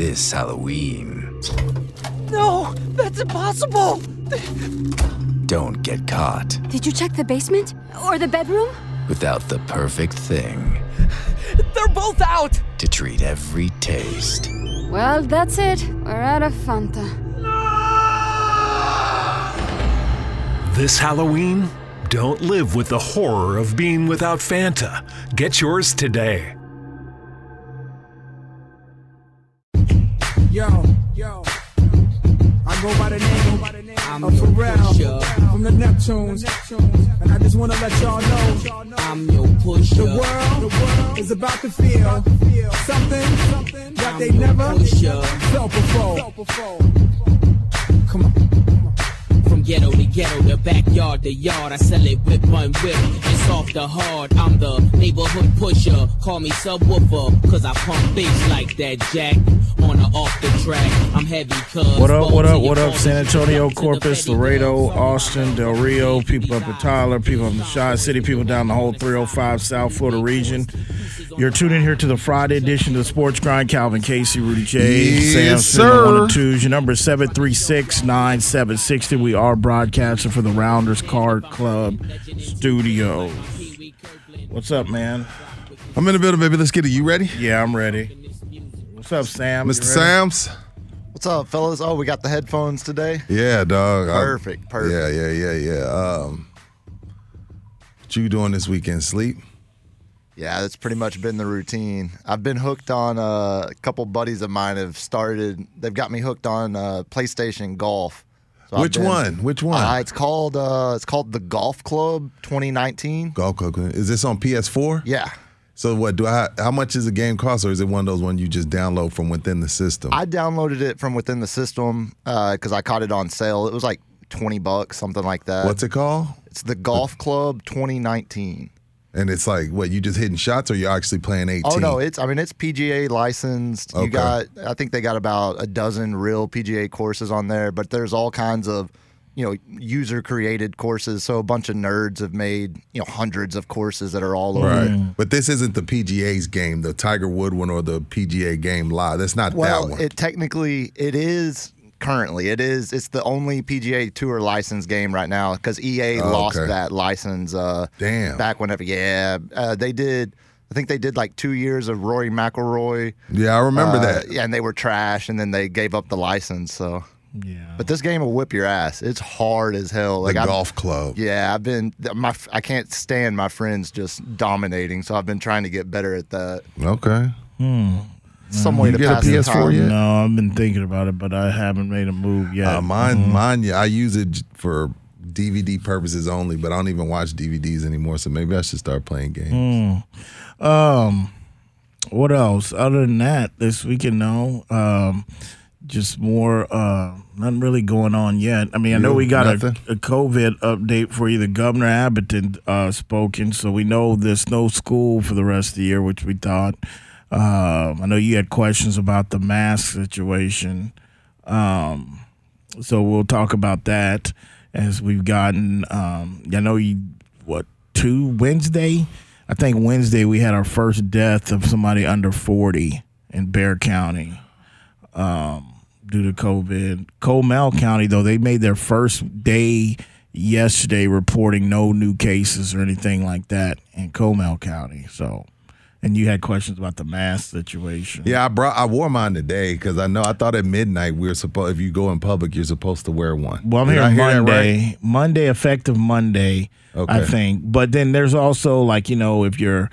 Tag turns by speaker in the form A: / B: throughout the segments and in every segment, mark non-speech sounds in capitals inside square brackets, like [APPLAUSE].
A: this Halloween.
B: No, that's impossible.
A: Don't get caught
C: Did you check the basement? Or the bedroom?
A: without the perfect thing
B: They're both out.
A: to treat every taste.
C: Well, that's it. We're out of Fanta.
D: This Halloween, don't live with the horror of being without Fanta. Get yours today.
E: Go by the name of Pharrell from the Neptunes. And I just wanna let y'all know
F: I'm your pusher.
E: the world is about to feel something something that they never
F: pusher.
E: felt before. Come on.
F: From ghetto to ghetto, the backyard to yard. I sell it whip one whip. It's off the hard. I'm the neighborhood pusher. Call me subwoofer, cause I pump bass like that jack. On or off the track. I'm heavy cuz.
G: What up, what up, what up, San Antonio,
F: drop to the
G: Corpus, Laredo. Austin, Del Rio, people up in Tyler, people up in the Chi City, people down the whole 305 South Florida region. You're tuning here to the Friday edition of the Sports Grind. Calvin Casey, Rudy J,
H: Yes,
G: Sam Smith,
H: sir.
G: one and twos. Your number is 736 9760. We are broadcasting for the Rounders Card Club Studios. What's up, man?
H: I'm in the building, baby. Let's get it. You ready?
G: Yeah, I'm ready. What's up, Sam?
H: Mr. Sams?
I: What's up, fellas? Oh, we got the headphones today.
H: Yeah, dog. I-
I: Perfect, perfect.
H: Yeah, yeah, yeah, yeah. Um, what you doing this weekend? Sleep?
I: Yeah, that's pretty much been the routine. I've been hooked on uh, a couple buddies of mine have started. They've got me hooked on uh, PlayStation Golf. So
H: Which
I: been-
H: one? Which one?
I: Uh, it's called uh, it's called the Golf Club 2019.
H: Golf Club. Is this on PS4?
I: Yeah,
H: So what do I? How much does the game cost, or is it one of those ones you just download from within the system?
I: I downloaded it from within the system because I caught it on sale. It was like 20 bucks, something like that.
H: What's it called?
I: It's the Golf Club 2019.
H: And it's like what you just hitting shots, or you're actually playing 18?
I: Oh no, it's I mean it's PGA licensed. You
H: Okay.
I: got I think they got about a dozen real PGA courses on there, but there's all kinds of you know user created courses. So a bunch of nerds have made you know hundreds of courses that are all over.
H: right. Mm. But this isn't the PGA's game, the Tiger Wood one, or the PGA game live. That's not
I: Well,
H: that one.
I: it technically it is currently it is it's the only PGA Tour license game right now because EA
H: Oh,
I: lost
H: okay.
I: that license. Uh,
H: Damn.
I: Back whenever, yeah, uh, they did. I think they did like two years of Rory McIlroy.
H: yeah, I remember
I: Uh,
H: that.
I: Yeah, and they were trash, and then they gave up the license. So,
G: Yeah.
I: but this game will whip your ass. It's hard as hell.
H: The
I: Like I've-
H: golf club.
I: Yeah, I've been my I can't stand my friends just dominating, so I've been trying to get better at that.
H: Okay.
I: Some way
H: You
I: to
H: get a
I: pass the
H: PS4
I: time.
H: yet?
G: No, I've been thinking about it, but I haven't made a move yet.
H: Uh, mine, mine. Yeah, I use it for DVD purposes only, but I don't even watch DVDs anymore. So maybe I should start playing games.
G: Um, what else? Other than that, this weekend, no. Um, just more. Uh, nothing really going on yet. I mean, I know we got a, a COVID update for you. The governor Abington uh, spoken, so we know there's no school for the rest of the year, which we thought. Um, I know you had questions about the mask situation. Um, so we'll talk about that as we've gotten. Um, I know you what two Wednesday. I think Wednesday we had our first death of somebody under forty in Bexar County um, due to COVID. Comal County though they made their first day yesterday reporting no new cases or anything like that in Comal County. So. And you had questions about the mask situation.
H: Yeah, I brought. I wore mine today because I know. I thought at midnight we were supposed. If you go in public, you're supposed to wear one.
G: Well, I'm
H: Did
G: here Monday.
H: right?
G: Monday, effective Monday, I think. But then there's also like you know if you're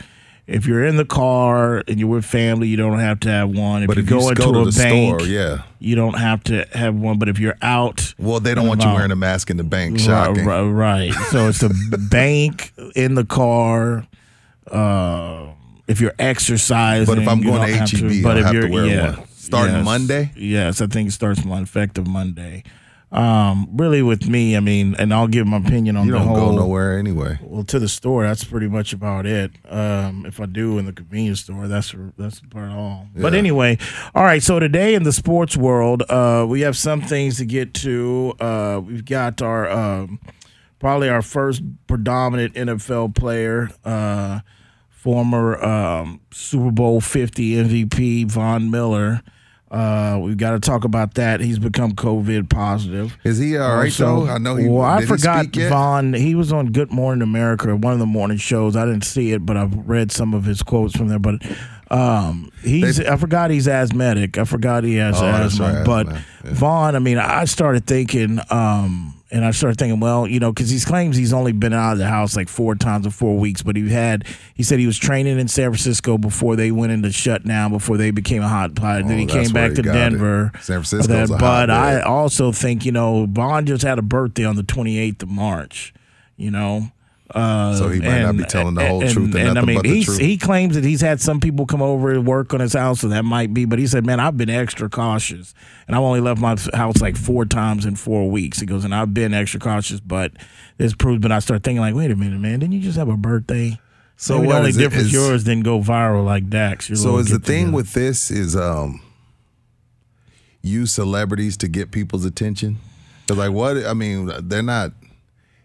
G: if you're in the car and you're with family, you don't have to have one. If
H: But
G: you
H: if
G: go
H: you
G: into
H: go to
G: a
H: the
G: bank,
H: store, yeah.
G: you don't have to have one. But if you're out,
H: Well, they don't want you wearing a mask in the bank. Shocking.
G: right, right. So it's a [LAUGHS] bank in the car. Uh, if you're exercising,
H: But if I'm going to HEB,
G: but
H: I'll
G: if
H: have to
G: you're-
H: wear
G: yeah,
H: one. Starting
G: yes,
H: Monday?
G: Yes, I think it starts on effective Monday. Um, really, with me, I mean, and I'll give my opinion on
H: You
G: the
H: don't
G: whole.
H: go nowhere anyway.
G: Well, to the store, that's pretty much about it. Um, if I do in the convenience store, that's that's about all. But anyway, all right. So today in the sports world, uh, we have some things to get to. Uh, we've got our um, probably our first predominant NFL player, uh, former um, Super Bowl Fifty MVP Von Miller. Uh, we've got to talk about that. He's become COVID positive.
H: Is he all right
G: Also-
H: though? I know he.
G: Well, I
H: he
G: forgot
H: speak?
G: Von. He was on Good Morning America, one of the morning shows. I didn't see it, but I've read some of his quotes from there. But um, he's. I forgot he's asthmatic. I forgot he has
H: Oh,
G: asthma.
H: right,
G: but
H: asthma, yeah.
G: Von, I mean, I started thinking. Um, and I started thinking, well, you know, because he claims he's only been out of the house like four times in four weeks, but he had, he said he was training in San Francisco before they went into shutdown, before they became a hot pot. then
H: Oh,
G: he came back
H: he
G: to
H: got it.
G: Denver.
H: San Francisco.
G: That- but I also think, you know, Bond just had a birthday on the 28th of March, you know. Uh,
H: So he might not be telling the whole truth and nothing
G: I mean,
H: but the truth.
G: he claims that he's had some people come over and work on his house, so that might be. But he said, "Man, I've been extra cautious, and I've only left my house like four times in four weeks." He goes, "And I've been extra cautious, but this proves." But I start thinking, like, wait a minute, man, didn't you just have a birthday?
H: So
G: Maybe
H: what
G: the only difference
H: Is-
G: yours didn't go viral like Dax. Your
H: So is the thing with this is um use celebrities to get people's attention? Because like what I mean, they're not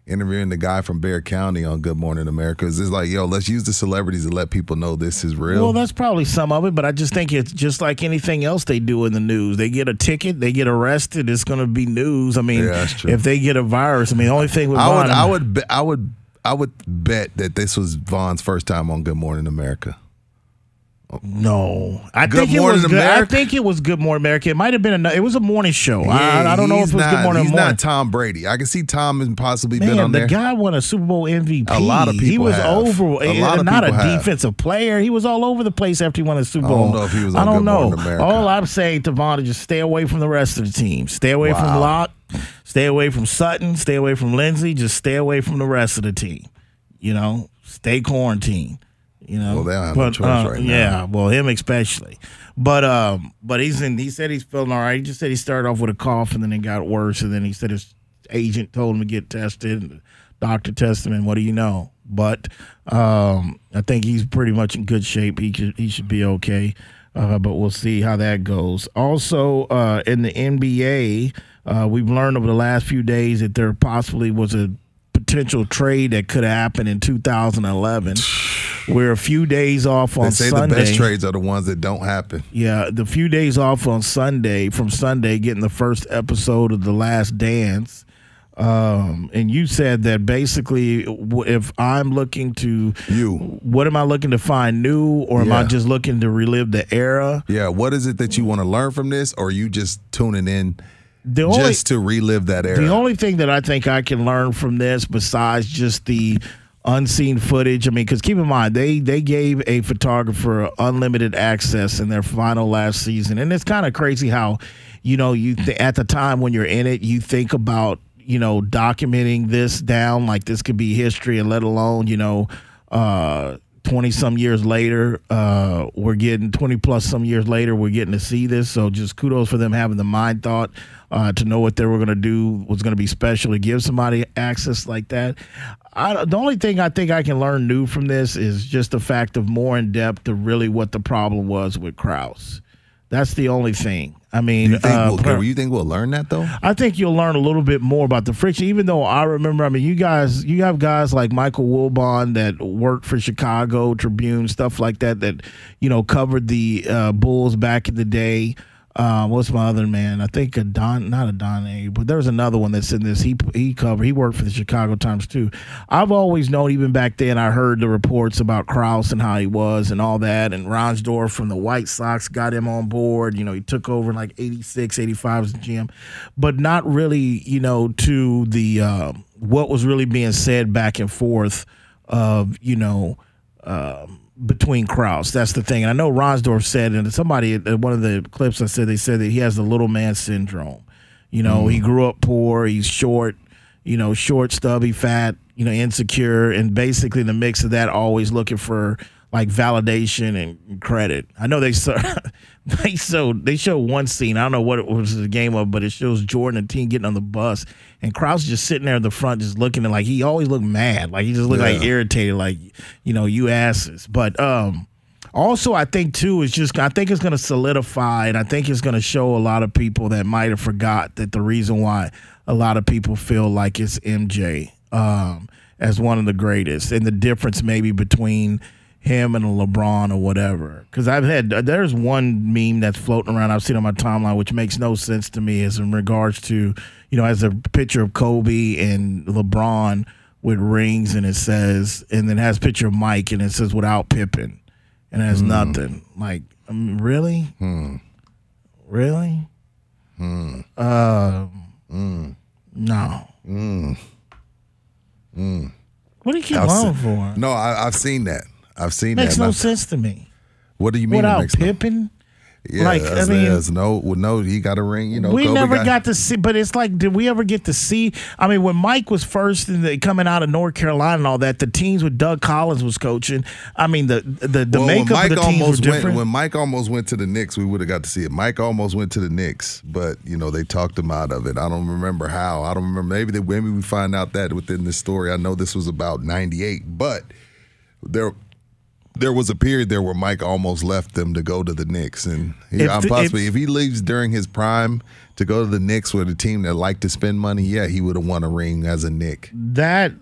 H: interviewing the guy from Bexar County on Good Morning America. It's just like, yo, let's use the celebrities to let people know this is real.
G: Well, that's probably some of it, but I just think it's just like anything else they do in the news. They get a ticket, they get arrested, it's going to be news. I mean,
H: Yeah,
G: if they get a virus, I mean, the only thing with
H: I would,
G: Von-
H: I would, be, I would, I would bet that this was Von's first time on Good Morning America.
G: No, I
H: Good
G: think it was good. I think it was Good Morning America. It might have been a. It was a morning show. I, I don't know if it was
H: not,
G: Good Morning
H: He's
G: Morning.
H: not Tom Brady. I can see Tom has possibly been
G: Man,
H: on
G: the
H: there.
G: guy won a Super Bowl MVP.
H: A lot of people.
G: He was
H: have.
G: over.
H: A lot of
G: not a
H: have.
G: defensive player. He was all over the place after he won a Super Bowl.
H: I don't know if he was
G: I don't
H: Good
G: know.
H: America.
G: All I'm saying to Von is just stay away from the rest of the team. Stay away from
H: Wow.
G: Lock. Stay away from Sutton. Stay away from Lindsay. Just stay away from the rest of the team. You know, stay quarantined. You know,
H: Well, they don't have no
G: but,
H: choice
G: uh,
H: right now.
G: Yeah, well, him especially. But um, but he's in. He said he's feeling all right. He just said he started off with a cough and then it got worse. And then he said his agent told him to get tested. And doctor tested him. And what do you know? But um, I think he's pretty much in good shape. He should he should be okay. Uh, but we'll see how that goes. Also, uh, in the NBA, uh, we've learned over the last few days that there possibly was a potential trade that could happen in 2011. [SIGHS] We're a few days off on
H: they say
G: Sunday.
H: the best trades are the ones that don't happen.
G: Yeah, the few days off on Sunday from Sunday, getting the first episode of The Last Dance. Um, and you said that basically, if I'm looking to
H: You.
G: what am I looking to find new, or am I just looking to relive the era?
H: Yeah, what is it that you want to learn from this, or you just tuning in
G: The only
H: just to relive that era?
G: the only thing that I think I can learn from this, besides just the unseen footage, I mean, because keep in mind they they gave a photographer unlimited access in their final last season, and it's kind of crazy how, you know, you th- at the time when you're in it, you think about you know documenting this down like this could be history, and let alone you know. uh 20 some years later uh we're getting 20 plus some years later we're getting to see this so just kudos for them having the mind thought uh to know what they were going to do was going to be special to give somebody access like that I, the only thing I think I can learn new from this is just the fact of more in depth of really what the problem was with Krause. That's the only thing. I mean,
H: you think,
G: uh,
H: we'll, you think we'll learn that though?
G: I think you'll learn a little bit more about the friction. Even though I remember, I mean, you guys, you have guys like Michael Wilbon that worked for Chicago Tribune, stuff like that, that you know covered the uh, Bulls back in the day. Uh, what's my other man? I think a Don, not a Don A, but there's another one that's in this. He he covered. He worked for the Chicago Times too. I've always known, even back then, I heard the reports about Krause and how he was and all that. And Reinsdorf from the White Sox got him on board. You know, he took over in like 86, 85 as the GM, but not really, you know, to the uh, what was really being said back and forth of, you know, um, between Krause. That's the thing. And I know Reinsdorf said, and somebody at one of the clips I said, they said that he has the little man syndrome. You know, he mm. grew up poor, he's short, you know, short, stubby, fat, you know, insecure, and basically the mix of that always looking for like validation and credit. I know they saw [LAUGHS] they showed they showed one scene. I don't know what it was the game of, but it shows Jordan and team getting on the bus, and Krause just sitting there in the front, just looking at like he always looked mad, like he just looked like irritated, like you know, you asses. But um, also I think too is just I think it's going to solidify, and I think it's going to show a lot of people that might have forgot that the reason why a lot of people feel like it's MJ um, as one of the greatest, and the difference maybe between him and a LeBron or whatever. Because I've had there's one meme that's floating around I've seen on my timeline which makes no sense to me is in regards to you know as a picture of Kobe and LeBron with rings and it says and then has picture of Mike and it says without Pippen. And it has hmm. nothing. Like mean, really? Hmm. Really? Hmm. Uh, no. What do you keep
H: I've
G: on
H: se-
G: for?
H: No, I, I've seen that. I've seen
G: makes
H: that.
G: no
H: I-
G: sense to me
H: What do you mean? it
G: without
H: makes no-
G: Pippen
H: Yeah,
G: Like, I mean-
H: that's no, no, he got a ring. You know,
G: we
H: Kobe
G: never got, to see, but it's like, did we ever get to see? I mean, when Mike was first in the, coming out of North Carolina and all that, the teams with Doug Collins was coaching. I mean, the the, the
H: Well,
G: makeup
H: Mike
G: of the teams were
H: almost went, when Mike almost went to the Knicks, we would have got to see it. Mike almost went to the Knicks, but you know they talked him out of it. I don't remember how. I don't remember. Maybe they, maybe we find out that within this story. I know this was about '98, but there there was a period there where Mike almost left them to go to the Knicks, and he,
G: If the-
H: possibly
G: if-
H: if he leaves during his prime to go to the Knicks with a team that liked to spend money, yeah, he would have won a ring as a Knick.
G: that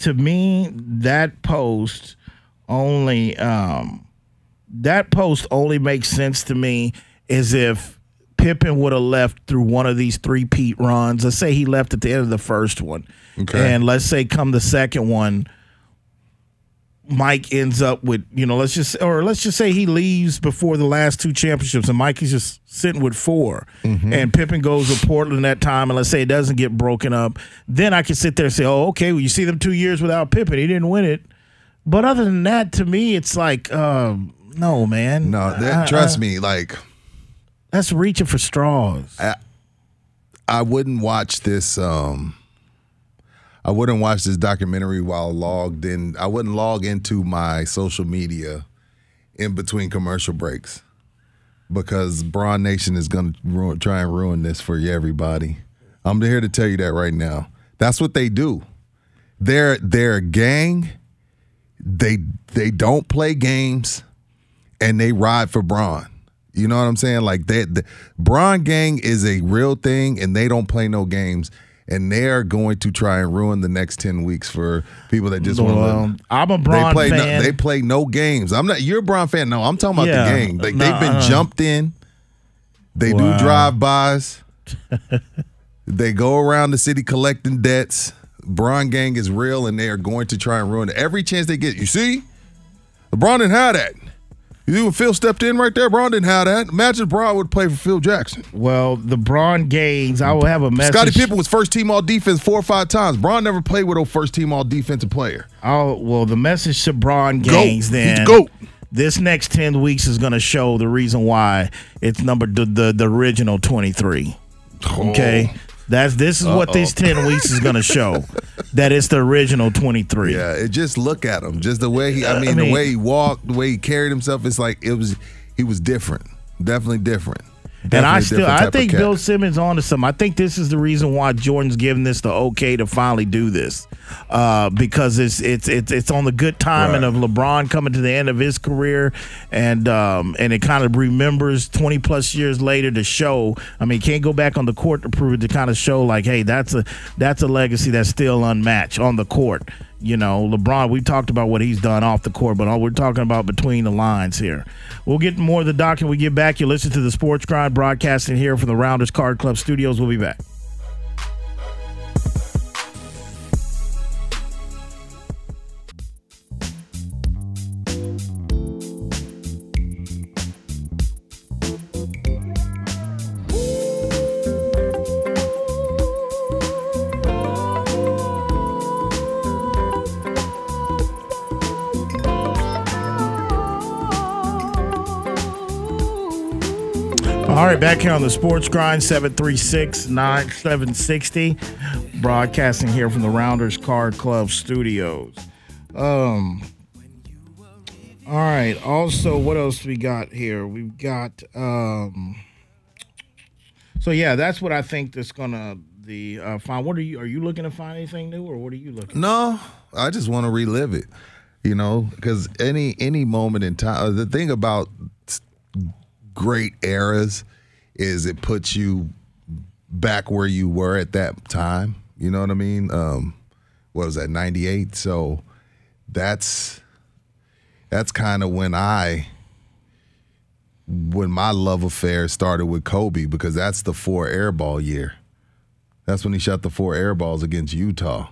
G: to me, that post only um, that post only makes sense to me as if Pippen would have left through one of these three-peat runs. Let's say he left at the end of the first one,
H: Okay.
G: and let's say come the second one. Mike ends up with, you know, let's just, or let's just say he leaves before the last two championships, and Mike is just sitting with 4 and Pippen goes to Portland that time, and let's say it doesn't get broken up. Then I can sit there and say, oh, okay, well, you see them two years without Pippen, he didn't win it. But other than that, to me, it's like, um, no, man,
H: No, that,
G: I-
H: trust
G: I-
H: me, like.
G: that's reaching for straws.
H: I, I wouldn't watch this. Um, I wouldn't watch this documentary while logged in. I wouldn't log into my social media in between commercial breaks because Bron Nation is going to try and ruin this for you, everybody. I'm here to tell you that right now. That's what they do. They're they're a gang. They they don't play games, and they ride for Bron. You know what I'm saying? Like that, the Bron gang is a real thing, and they don't play no games. And they are going to try and ruin the next ten weeks for people that just want to.
G: I'm a Bron
H: they play
G: fan.
H: No, they play no games. I'm not. You're a Bron fan. No, I'm talking about
G: Yeah.
H: the game. Like
G: No,
H: they've been
G: uh-uh.
H: jumped in. They
G: Wow.
H: do drive-bys. [LAUGHS] they go around the city collecting debts. Bron gang is real, and they are going to try and ruin it every chance they get. You see, LeBron didn't have that. You and Phil stepped in right there, Bron didn't have that. Imagine Bron would play for Phil Jackson.
G: well, the Bron Gaines, I will have a message.
H: Scottie Pippen was first team all defense four or five times. Bron never played with a first team all defensive player.
G: Oh well, the message to
H: Bron.
G: Gaines then.
H: the goat.
G: This next ten weeks is going to show the reason why it's number the the, the original twenty three. Oh, okay, that's this is what these ten weeks is going to show. [LAUGHS] that it's the original twenty three.
H: Yeah, it just look at him. Just the way he I mean,
G: I mean-
H: the way he walked, the way he carried himself, it's like it was he was different. Definitely different.
G: And I still, I think. Bill Simmons on to something. I think this is the reason why Jordan's giving this the okay to finally do this, uh, because it's it's it's it's on the good timing
H: Right.
G: of LeBron coming to the end of his career, and um, and it kind of remembers twenty plus years later to show. I mean, can't go back on the court to prove it to kind of show like, hey, that's a that's a legacy that's still unmatched on the court. You know, LeBron, we talked about what he's done off the court, but all we're talking about between the lines here. We'll get more of the doc when we get back. You listen to the Sports Grind broadcasting here from the Rounders Card Club studios. We'll be back. Back here on the Sports Grind, 736 9760. Broadcasting here from the Rounders Card Club studios. Um, all right, also, what else we got here? We've got, um, so yeah, that's what I think that's gonna the uh, find. What are you? Are you looking to find anything new, or what are you looking?
H: No, I just want to relive it. You know, because any any moment in time, uh, the thing about great eras is it puts you back where you were at that time. You know what I mean? Um, what was that? Ninety eight. So that's that's kind of when I when my love affair started with Kobe because that's the four airball year. That's when he shot the four airballs against Utah.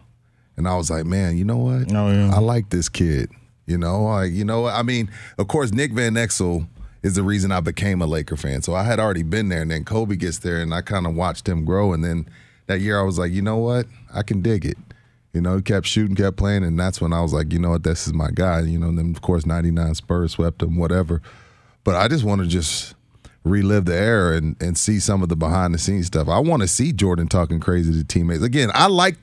H: And I was like, man, you know what?
G: Oh, yeah.
H: I like this kid. You know, like, you know, I mean, of course, Nick Van Exel is the reason I became a Laker fan. So I had already been there, and then Kobe gets there, and I kind of watched him grow. And then that year, I was like, you know what? I can dig it. You know, he kept shooting, kept playing, and that's when I was like, you know what? This is my guy. You know, and then of course, '99 Spurs swept him, whatever. But I just want to just relive the era and, and see some of the behind the scenes stuff. I want to see Jordan talking crazy to teammates. Again, I like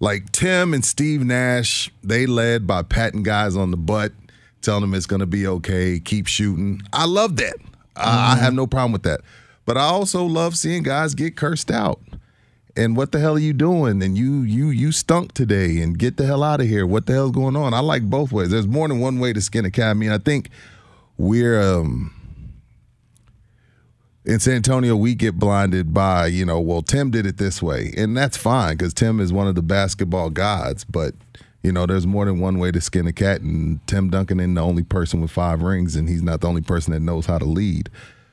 H: like Tim and Steve Nash, they led by patting guys on the butt, telling them it's going to be okay, keep shooting. I love that. I, I have no problem with that. But I also love seeing guys get cursed out. And what the hell are you doing? And you you you stunk today and get the hell out of here. What the hell's going on? I like both ways. There's more than one way to skin a cat. I mean, I think we're um in San Antonio, we get blinded by, you know, well, Tim did it this way. And that's fine because Tim is one of the basketball gods. But, you know, there's more than one way to skin a cat. And Tim Duncan ain't the only person with five rings, and he's not the only person that knows how to lead.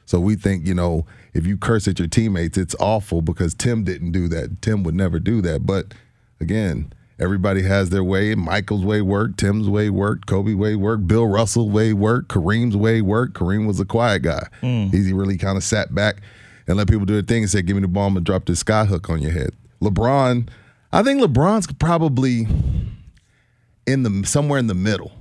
H: So we think, you know, if you curse at your teammates, it's awful because Tim didn't do that. Tim would never do that. But again, everybody has their way. Michael's way worked, Tim's way worked, Kobe way worked, Bill Russell way worked, Kareem's way worked. Kareem was a quiet guy. Mm. He really kind of sat back and let people do their thing and said, "Give me the ball and drop this sky hook on your head." LeBron, I think LeBron's probably in the somewhere in the middle.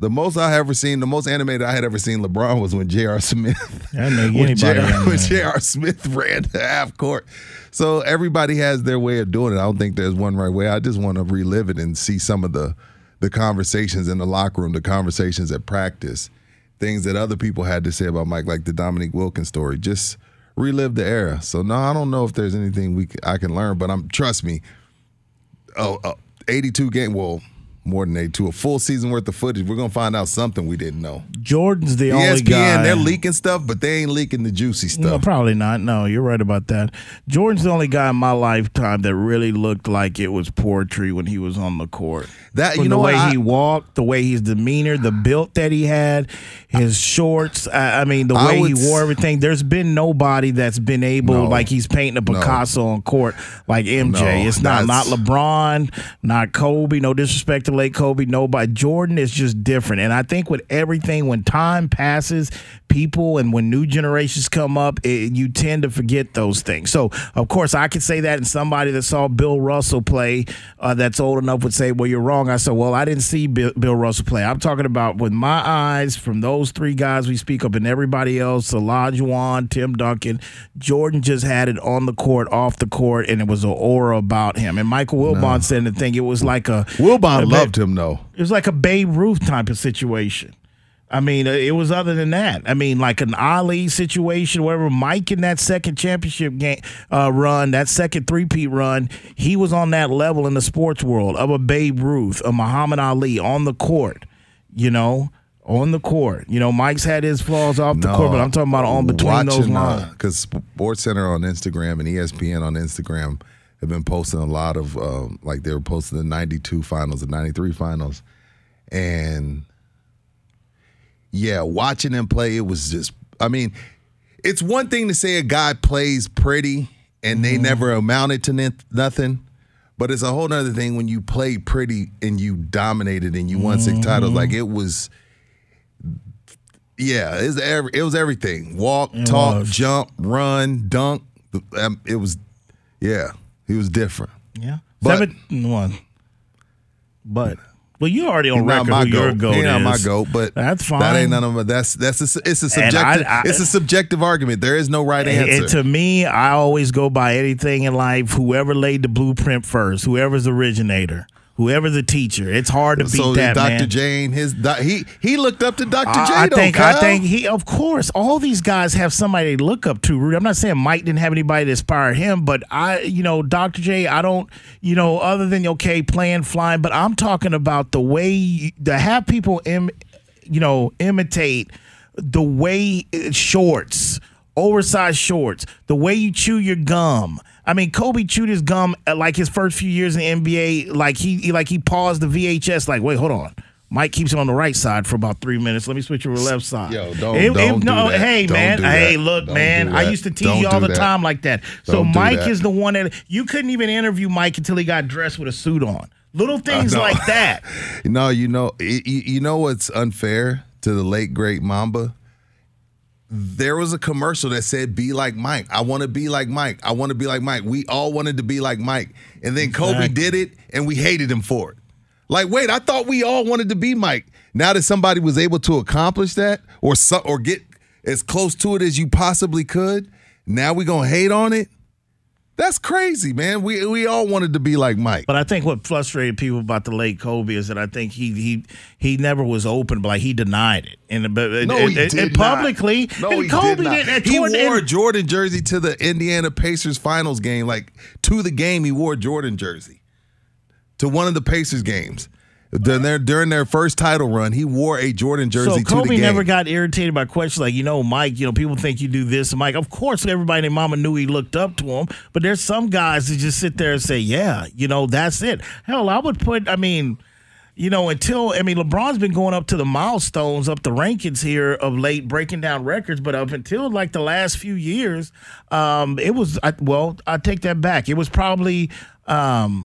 H: The most I ever seen, the most animated I had ever seen LeBron was when J.R. Smith, [LAUGHS] when J.R. when
G: animated.
H: J.R. Smith [LAUGHS] ran to half court. So everybody has their way of doing it. I don't think there's one right way. I just want to relive it and see some of the the conversations in the locker room, the conversations at practice, things that other people had to say about Mike, like the Dominique Wilkins story. Just relive the era. So no, I don't know if there's anything we I can learn, but I'm trust me. Oh, uh, 82 game. Well, more than 82. A full season worth of footage. We're gonna find out something we didn't know.
G: Jordan's the only
H: ESPN,
G: guy.
H: they're leaking stuff, but they ain't leaking the juicy stuff.
G: No, probably not. No, you're right about that. Jordan's the only guy in my lifetime that really looked like it was poetry when he was on the court.
H: That-
G: From
H: you know
G: the way
H: I-
G: he walked, the way his demeanor, the built that he had, his shorts. I, I mean, the
H: I
G: way
H: would
G: he wore everything. There's been nobody that's been able,
H: No.
G: like he's painting a
H: No.
G: Picasso on court, like MJ.
H: No,
G: it's not not LeBron, not Kobe. No disrespect to late Kobe. no by Jordan is just different, and I think with everything, when time passes, people and when new generations come up, it, you tend to forget those things. So, of course, I could say that, and somebody that saw Bill Russell play, uh, that's old enough would say, "Well, you're wrong." I said, "Well, I didn't see Bill, Bill Russell play. I'm talking about with my eyes from those three guys we speak of, and everybody else: Olajuwon, Tim Duncan, Jordan just had it on the court, off the court, and it was an aura about him. And Michael Wilbon said the thing. It was like a
H: Wilbon
G: a-
H: loved him though.
G: it was like a Babe Ruth type of situation. I mean, uh, it was other than that. I mean, like an Ali situation, wherever Mike in that second championship game uh, run, that second three-peat run, he was on that level in the sports world of a Babe Ruth, a Muhammad Ali on the court, you know, on the court. You know, Mike's had his flaws off the court, but I'm talking about on between those lines.
H: Because Sports Center on Instagram and ESPN on Instagram have been posting a lot of um, like they were posting the '92 finals, the '93 finals, and yeah, watching them play, it was just. I mean, it's one thing to say a guy plays pretty and they never amounted to n- nothing. But it's a whole other thing when you play pretty and you dominated and you won six titles. Like it was, yeah, it was, every, it was everything. Walk, talk,
G: was.
H: jump, run, dunk. Um, it was, yeah, he was different.
G: Yeah,
H: But-
G: seven one. But well, you already on record
H: my
G: who your
H: goat.
G: goat
H: He not my goat, but
G: that's fine.
H: That ain't none of my. That's that's a, it's a
G: And I-
H: subjective.
G: I-
H: it's a subjective argument. There is no right
G: And,
H: answer.
G: and to me, I always go by anything in life. Whoever laid the blueprint first, whoever's the originator, whoever's the teacher. It's hard to beat
H: so
G: that,
H: Dr.
G: man.
H: Jane, his he he looked up to Dr. J.
G: I, think I think he of course all these guys have somebody they look up to. I'm not saying Mike didn't have anybody to inspire him, but I you know Dr. J. I don't you know other than okay playing flying, but I'm talking about the way you- to have people Im, you know imitate the way uh, shorts. Oversized shorts, the way you chew your gum. I mean, Kobe chewed his gum uh, like his first few years in the NBA, like he he- like he paused the VHS, like, wait, hold on, Mike keeps it on the right side for about three minutes. Let me switch over to the left side.
H: Yo, don't-
G: It- it-
H: don't do
G: no,
H: that.
G: hey
H: Don't
G: man,
H: do
G: hey, look,
H: Don't
G: man. I used to tease
H: Don't
G: you all the
H: that.
G: time like that. So Mike
H: that.
G: is the one that you couldn't even interview Mike until he got dressed with a suit on. Little things
H: know.
G: like that. [LAUGHS]
H: No, you know, you know what's unfair to the late great Mamba. There was a commercial that said "Be like Mike." I want to be like Mike. I want to be like Mike. We all wanted to be like Mike, and then Kobe did it, and we hated him for it. Like, wait, I thought we all wanted to be Mike. Now that somebody was able to accomplish that, or so, or get as close to it as you possibly could, now we're gonna hate on it. That's crazy, man. We we all wanted to be like Mike.
G: But I think what frustrated people about the late Kobe is that I think he he he never was open, but like he denied it, and but
H: No,
G: and,
H: he did
G: and publicly.
H: No,
G: and
H: he
G: Kobe
H: did not.
G: did-
H: He wore a Jordan jersey to the Indiana Pacers finals game. Like to the game, he wore a Jordan jersey to one of the Pacers games. During their during their first title run, he wore a Jordan jersey
G: So
H: to the
G: Kobe never got irritated by questions like, you know, Mike, you know, people think you do this. Mike, of course, everybody in Mama knew he looked up to him, but there's some guys that just sit there and say, yeah, you know, that's it. Hell, I would put, I mean, you know, until I mean, LeBron's been going up to the milestones, up the rankings here of late, breaking down records. But up until like the last few years, um, it was I, well, I take that back. It was probably um,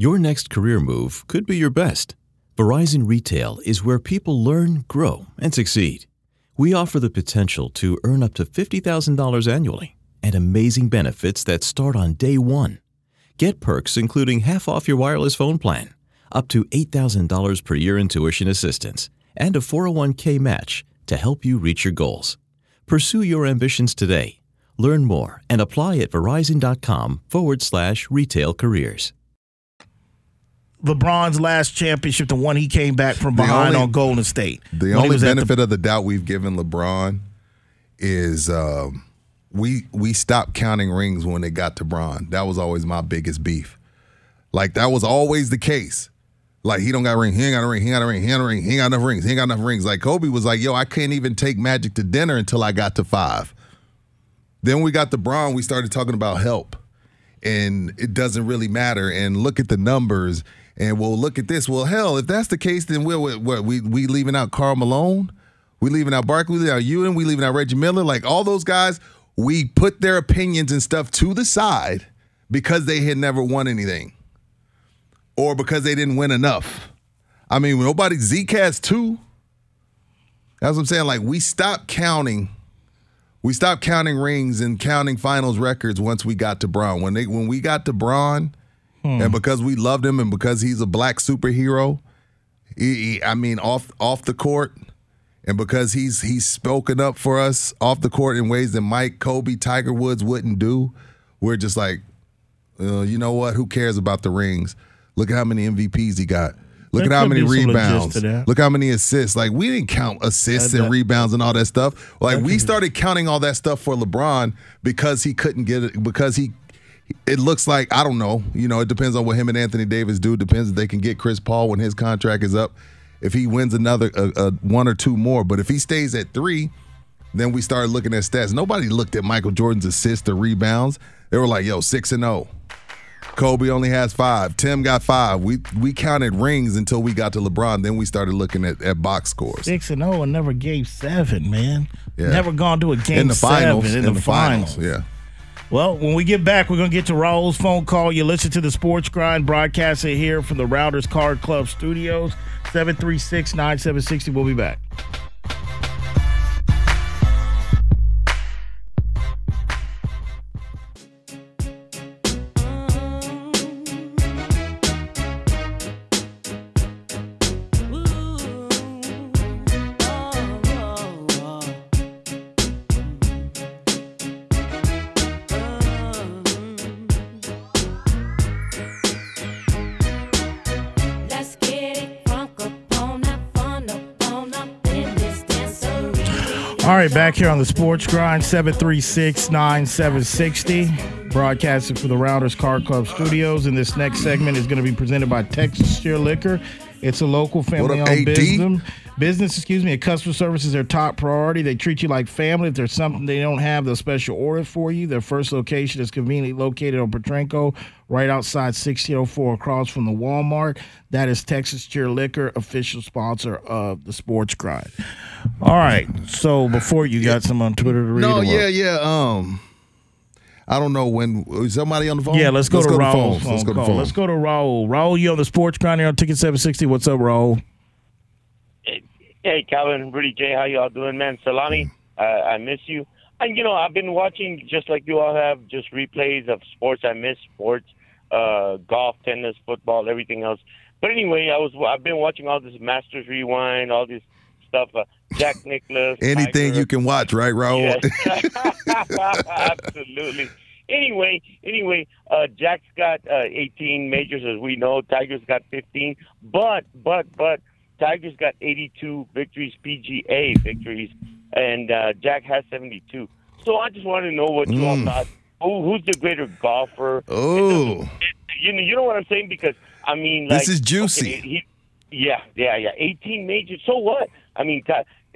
J: Your next career move could be your best. Verizon Retail is where people learn, grow, and succeed. We offer the potential to earn up to $50,000 annually and amazing benefits that start on day one. Get perks including half off your wireless phone plan, up to $8,000 per year in tuition assistance, and a 401k match to help you reach your goals. Pursue your ambitions today. Learn more and apply at verizon.com forward slash retail careers.
G: LeBron's last championship, the one he came back from behind
H: only-
G: on Golden State.
H: The only
G: at the-
H: benefit of the doubt we've given LeBron is um, we we stopped counting rings when it got to Bron. That was always my biggest beef. Like that was always the case. Like he don't got a ring, he ain't got a ring, he ain't got a ring, he ain't got a ring, he ain't got enough rings, he ain't got enough rings. Like Kobe was like, yo, I can't even take Magic to dinner until I got to five. Then we got to Bron, we started talking about help. And it doesn't really matter. And look at the numbers. And we'll look at this. Well, hell, if that's the case, then we're what we we leaving out Karl Malone, we leaving out Barkley, we leaving out Ewing, we leaving out Reggie Miller, like all those guys. We put their opinions and stuff to the side because they had never won anything, or because they didn't win enough. I mean, nobody has two. That's what I'm saying. Like we stopped counting. We stopped counting rings and counting finals records once we got to Bron. When they when we got to Bron, and because we loved him and because he's a black superhero, he, he- I mean off off the court, and because he's he's spoken up for us off the court in ways that Mike, Kobe, Tiger Woods wouldn't do, we're just like, uh, you know what? Who cares about the rings? Look at how many MVPs he got. Look
G: There
H: at how many
G: be some legit
H: rebounds. Look how many assists. Like we didn't count assists and rebounds and all that stuff. Like we started counting all that stuff for LeBron because he couldn't get it because he it looks like I don't know. You know, it depends on what him and Anthony Davis do. Depends if they can get Chris Paul when his contract is up. If he wins another a, a one or two more, but if he stays at three, then we started looking at stats. Nobody looked at Michael Jordan's assists or rebounds. They were like, "Yo, six and zero." Kobe only has five. Tim got five. We we counted rings until we got to LeBron. Then we started looking at, at box scores.
G: Six and zero and never gave seven, man.
H: Yeah.
G: Never gone to a game
H: in the finals.
G: seven in, the, finals.
H: Yeah.
G: Well, when we get back, we're going to get to Raul's phone call. You listen to the Sports Grind broadcasting here from the Rounders Card Club studios, 736 9760. We'll be back. All right, back here on the Sports Grind, 736 9760, broadcasting for the Rounders Card Club Studios. And this next segment is going to be presented by Texas Steer Liquor. It's a local
H: family-owned
G: business. Business, excuse me, and customer service is their top priority. They treat you like family. If there's something they don't have, they'll special order for you. Their first location is conveniently located on Potranco, right outside 1604 across from the Walmart. That is Texas Cheer Liquor, official sponsor of the Sports Grind. All right. So before you got some on Twitter to read.
H: No, yeah, yeah. Um, I don't know when. Is somebody on the phone?
G: Yeah, let's go to
H: the
G: Raul's
H: phones.
G: phone
H: Let's go to phone.
G: Let's go to Raul. Raul, you on the Sports Grind here on Ticket 760. What's up, Raul?
K: Hey, Calvin, Rudy J, how y'all doing, man? Salami, uh, I miss you. And you know, I've been watching just like you all have, just replays of sports. I miss sports, uh, golf, tennis, football, everything else. But anyway, I was I've been watching all this Masters Rewind, all this stuff. Uh, Jack Nicklaus,
H: Anything you can watch, right, Raul?
K: Yes. [LAUGHS] [LAUGHS] Absolutely. Anyway, anyway, uh, Jack's got uh, 18 majors, as we know. Tiger's got 15, but but but Tiger's got 82 victories, PGA victories, and uh, Jack has 72. So I just want to know what you all
H: Mm.
K: thought. Who, who's the greater golfer?
H: Oh,
K: You know, you know what I'm saying? Because I mean, like,
H: This is juicy.
K: okay, he, yeah, yeah, yeah. 18 majors. So what? I mean,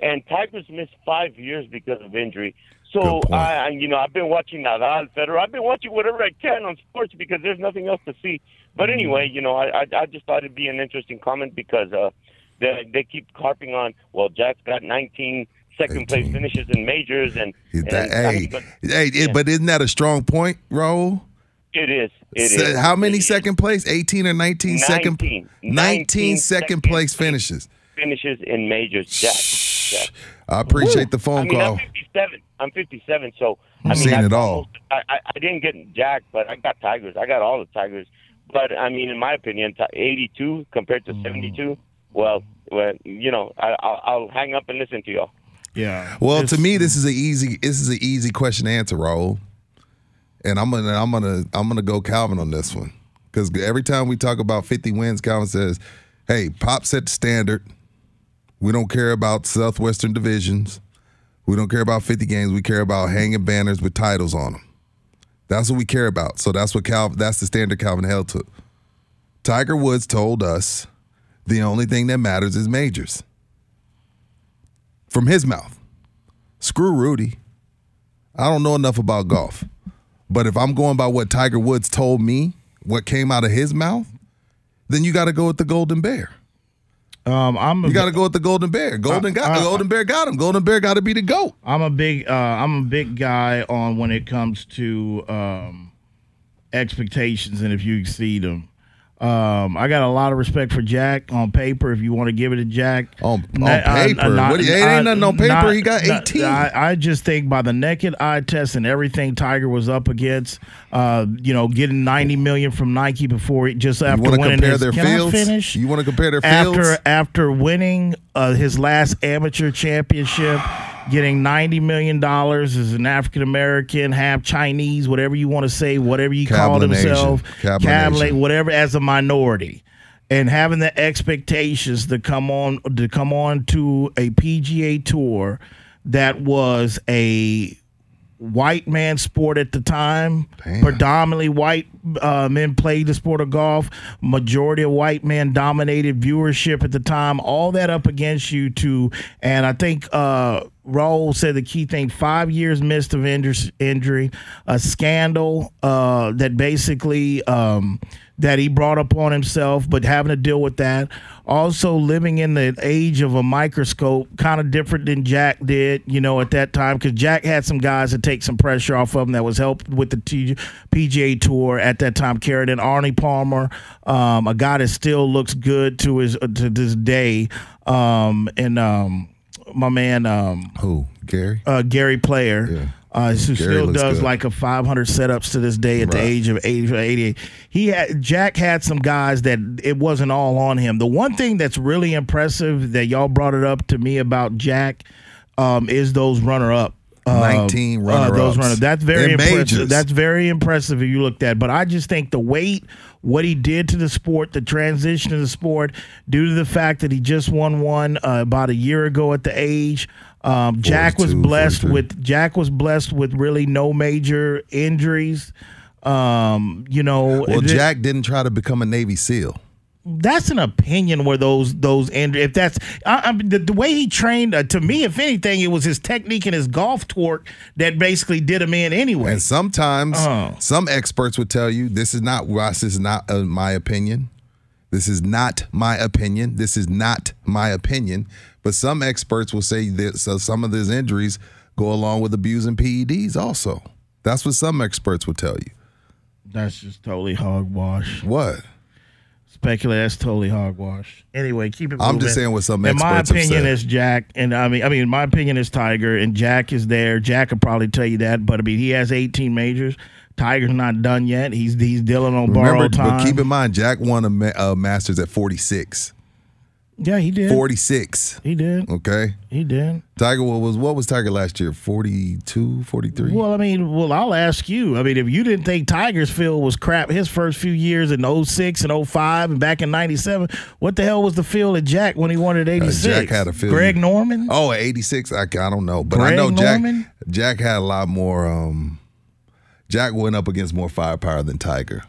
K: and Tiger's missed five years because of injury. So I, I, you know, I've been watching Nadal, Federer. I've been watching whatever I can on sports because there's nothing else to see. But anyway, you know, I, I, I just thought it'd be an interesting comment because uh, they, they keep carping on. Well, Jack's got 19 second place finishes in majors, and, and
H: hey,
K: but
H: hey, it- but isn't that a strong point, Raul?
K: it is. It
H: Se-
K: is.
H: How many second place? 18 or 19 second
K: 19.
H: 19 second place finishes.
K: finishes in majors. Jack. Jack.
H: I appreciate the phone
K: I mean,
H: call.
K: I'm 57. I'm 57, so
H: I'm
K: I mean,
H: seeing
K: I
H: it all.
K: I, I, I didn't get Jack, but I got Tigers. I got all the Tigers. But I mean, in my opinion, 82 compared to
H: Mm.
K: 72. Well, well, you know, I, I'll, I'll hang up and listen to y'all.
G: Yeah.
H: Well, to me, this is an easy. This is an easy question to answer, Raul. And I'm gonna, I'm gonna, I'm gonna go Calvin on this one because every time we talk about 50 wins, Calvin says, "Hey, Pop set the standard. We don't care about Southwestern divisions. We don't care about 50 games. We care about hanging banners with titles on them. That's what we care about. So that's what Calvin. That's the standard Calvin held to. Tiger Woods told us the only thing that matters is majors. From his mouth. Screw Rudy. I don't know enough about golf. But if I'm going by what Tiger Woods told me, what came out of his mouth, then you got to go with the Golden Bear.
G: Um, I'm a,
H: You got to go with the Golden Bear. Golden got
G: I-
H: Golden Bear got him. Golden Bear got to be the goat.
G: I'm a big uh, I'm a big guy on when it comes to um, expectations and if you exceed them. Um, I got a lot of respect for Jack on paper. If you want to give it to Jack
H: on, paper? What do you- it ain't nothing on paper. He got 18.
G: I, I just think by the naked eye test and everything Tiger was up against, uh, you know, getting 90 million from Nike before he just after
H: you
G: winning
H: compare
G: his,
H: their
G: can I finish?
H: You want to compare their fields?
G: after after winning uh, his last amateur championship, getting ninety million dollars as an African American, half Chinese, whatever you want to say, whatever you call himself,
H: Cablinasian.
G: whatever, as a minority, and having the expectations to come on to come on to a PGA tour that was a white man sport at the time. Predominantly white uh, men played the sport of golf. Majority of white men dominated viewership at the time. All that up against you to, and I think uh, Raul said the key thing: five years missed of injury, a scandal uh, that basically. Um, that he brought upon himself, but having to deal with that. Also, living in the age of a microscope, kind of different than Jack did, you know, at that time, because Jack had some guys to take some pressure off of him that was helped with the T- PGA Tour at that time. Carried in Arnie Palmer, um, a guy that still looks good to his to this day, um, and um, my man, um,
H: who Gary,
G: uh, Gary Player. Uh, who
H: Gary
G: still does
H: good.
G: like a 500 setups to this day at the age of 80, 88. He had Jack had some guys that it wasn't all on him. The one thing that's really impressive that y'all brought it up to me about Jack um, is those runner up.
H: 19
G: those
H: runner-ups.
G: runner. That's very impressive.
H: majors.
G: That's very impressive if you looked at. But I just think the weight, what he did to the sport, the transition of the sport, due to the fact that he just won one uh, about a year ago at the age. Um, Jack was blessed
H: 43.
G: with Jack was blessed with really no major injuries. Um, you know,
H: Well, Jack didn't try to become a Navy SEAL.
G: That's an opinion where those those and if that's I, I, the, the way he trained uh, to me if anything it was his technique and his golf torque that basically did him in anyway
H: And sometimes
G: Oh.
H: some experts would tell you this is not Ross. This is not uh, my opinion. This is not my opinion. This is not my opinion. But some experts will say that so some of these injuries go along with abusing PEDs. Also, that's what some experts will tell you.
G: that's just totally hogwash
H: What?
G: Speculate that's totally hogwash. Anyway keep it
H: I'm
G: moving.
H: just saying what some
G: in my opinion is jack and i mean i mean my opinion is tiger and jack is there. Jack could probably tell you that but i mean he has 18 majors. Tiger's not done yet. He's he's dealing on
H: Remember,
G: borrowed time.
H: but keep in mind, Jack won a, ma- a Masters at 46.
G: Yeah he did
H: 46.
G: he did
H: Okay.
G: he did
H: Tiger what was what was Tiger last year? 42, 43?
G: Well, I mean, well, I'll ask you. I mean, if you didn't think Tiger's field was crap his first few years in 06 and 05 and back in 97, what the hell was the field at Jack when he won at 86?
H: Uh, Jack had a field.
G: Greg Norman?
H: Oh, at 86. I, I don't know, but I
G: Greg
H: know Jack.
G: Norman?
H: Jack had a lot more. Um, Jack went up against more firepower than Tiger.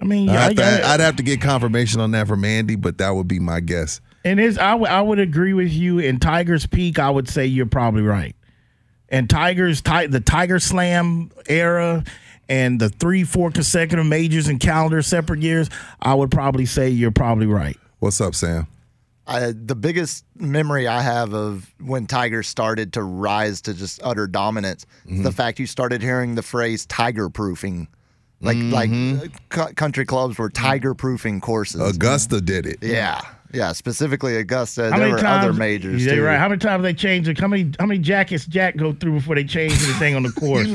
G: I mean,
H: I'd,
G: yeah, I
H: have to,
G: got
H: I'd have to get confirmation on that from Andy, but that would be my guess.
G: And it's, I, w- I would agree with you. In Tiger's peak, I would say you're probably right. And Tiger's ti- the Tiger Slam era and the three, four consecutive majors and calendar separate years, I would probably say you're probably right.
H: What's up, Sam?
I: I, the biggest memory I have of when Tiger started to rise to just utter dominance is the mm-hmm. fact you started hearing the phrase tiger proofing. Like like uh, cu- country clubs were tiger proofing courses.
H: Augusta did it.
I: yeah. Yeah, specifically Augusta.
G: How
I: there
G: many
I: were
G: times?
I: other majors
G: Yeah,
I: too.
G: right. How many times they change it? How many how many jackets Jack go through before they change anything on the [LAUGHS] course?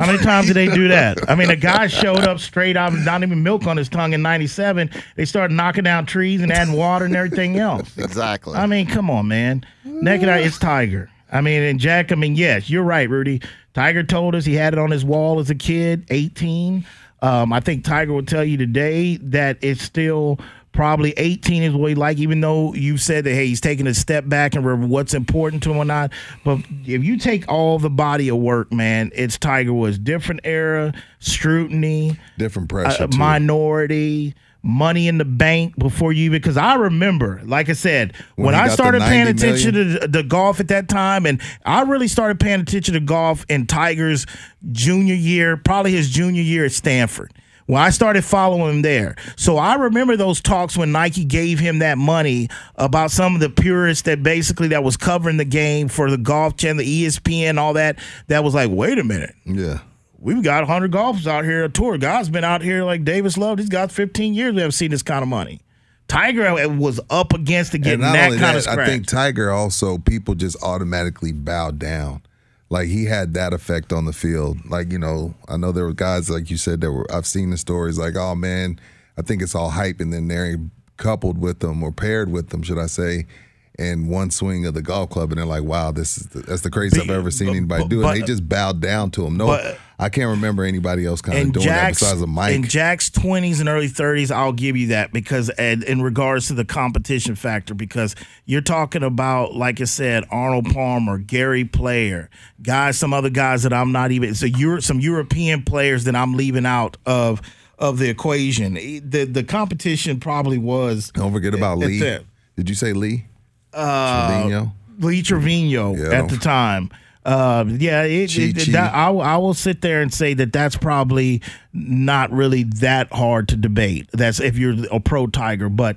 G: how many times did they do that? I mean, a guy [LAUGHS] showed up straight out, not even milk on his tongue in '97. They started knocking down trees and adding water and everything else. [LAUGHS]
I: Exactly.
G: I mean, come on, man. Naked Eye, it's Tiger. I mean, and Jack. I mean, yes, you're right, Rudy. Tiger told us he had it on his wall as a kid, 18. Um, I think Tiger will tell you today that it's still probably 18 is what he like, even though you said that hey, he's taking a step back and what's important to him or not. But if you take all the body of work, man, it's Tiger Woods, different era, scrutiny,
H: Different pressure.
G: uh, minority, money in the bank before you even because I remember, like I said,
H: When
G: when, I started paying
H: 90
G: attention to the, the golf at that time, and I really started paying attention to golf in Tiger's junior year, probably his junior year at Stanford. Well, I started following him there. So I remember those talks when Nike gave him that money about some of the purists that basically that was covering the game for the golf channel, the ESPN, all that. That was like, wait a minute
H: Yeah.
G: We've got 100 golfers out here, a tour. Guys been out here like Davis Love. He's got 15 years. We haven't seen this kind of money. Tiger uh, was up against to get
H: And not
G: that
H: only
G: kind
H: that,
G: of
H: I think Tiger also people just automatically bowed down. Like he had that effect on the field. Like you know, I know there were guys like you said that were. I've seen the stories like, oh man, I think it's all hype, and then they're coupled with them or paired with them, should I say? and one swing of the golf club, and they're like, "Wow, this is the, that's the craziest I've ever seen anybody
G: but-
H: do."
G: but-
H: and they just bowed down to him. No,
G: but-
H: I can't remember anybody else kind of
G: in
H: doing that besides a Mike.
G: in Jack's 20s and early 30s, I'll give you that because and in regards to the competition factor, because you're talking about, like I said, Arnold Palmer, Gary Player, guys, some other guys that I'm not even so you're some European players that I'm leaving out of of the equation. The the competition probably was
H: Don't forget about Lee. Did you say Lee?
G: uh,
H: Trevino?
G: Lee Trevino
H: Yeah,
G: at the time. Uh, yeah, it, it- that, I, will- I will sit there and say that that's probably not really that hard to debate. That's if you're a pro Tiger, but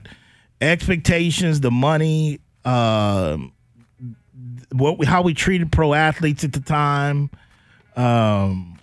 G: expectations, the money, uh, what we, how we treated pro athletes at the time, um,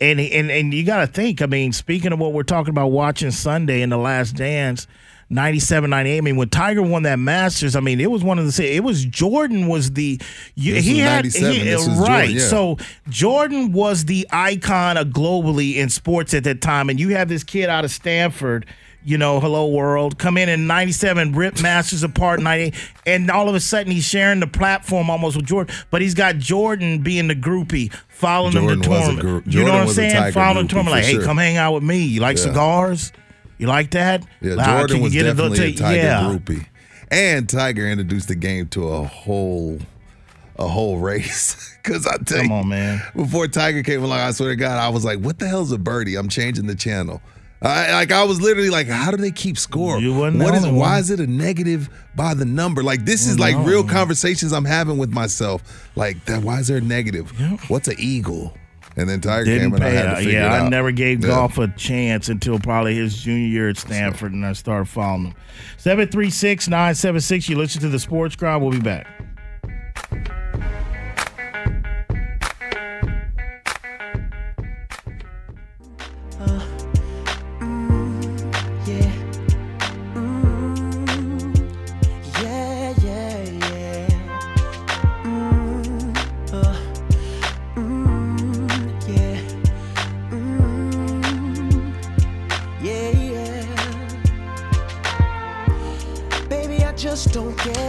G: and and and you got to think. I mean, speaking of what we're talking about, watching Sunday in the Last Dance. 97, 98. I mean, when Tiger won that Masters, I mean, it was one of the. It was Jordan was the. You,
H: This
G: he
H: was
G: had
H: 97.
G: he-
H: This uh, was
G: right.
H: Jordan, yeah.
G: So Jordan was the icon of globally in sports at that time, and you have this kid out of Stanford. You know, hello world, come in in '97, rip Masters apart in '98, and all of a sudden he's sharing the platform almost with Jordan. But he's got Jordan being the groupie, following
H: Jordan
G: him to tournament.
H: group-
G: you know what I'm saying? Following the
H: groupie
G: tournament, like, hey,
H: sure.
G: come hang out with me. You like
H: Yeah.
G: cigars? You like that?
H: Yeah,
G: Like,
H: Jordan was
G: a
H: definitely a
G: ta-
H: Tiger
G: yeah.
H: groupie. And Tiger introduced the game to a whole a whole race. [LAUGHS] Cause I tell
G: Come
H: you,
G: on, man.
H: before Tiger came along, I swear to God, I was like, "What the hell's a birdie?" I'm changing the channel. I, like I was literally like, "How do they keep score?
G: You wasn't
H: What is? Why
G: one.
H: is it a negative by the number? Like this is like real conversations I'm having with myself. Like that. Why is there a negative? What's an eagle? And then Tiger came
G: Didn't
H: and I had to figure
G: yeah,
H: it out.
G: I never gave
H: Yeah.
G: golf a chance until probably his junior year at Stanford, and I started following him. 736 976. You listen to the Sports Grind. We'll be back.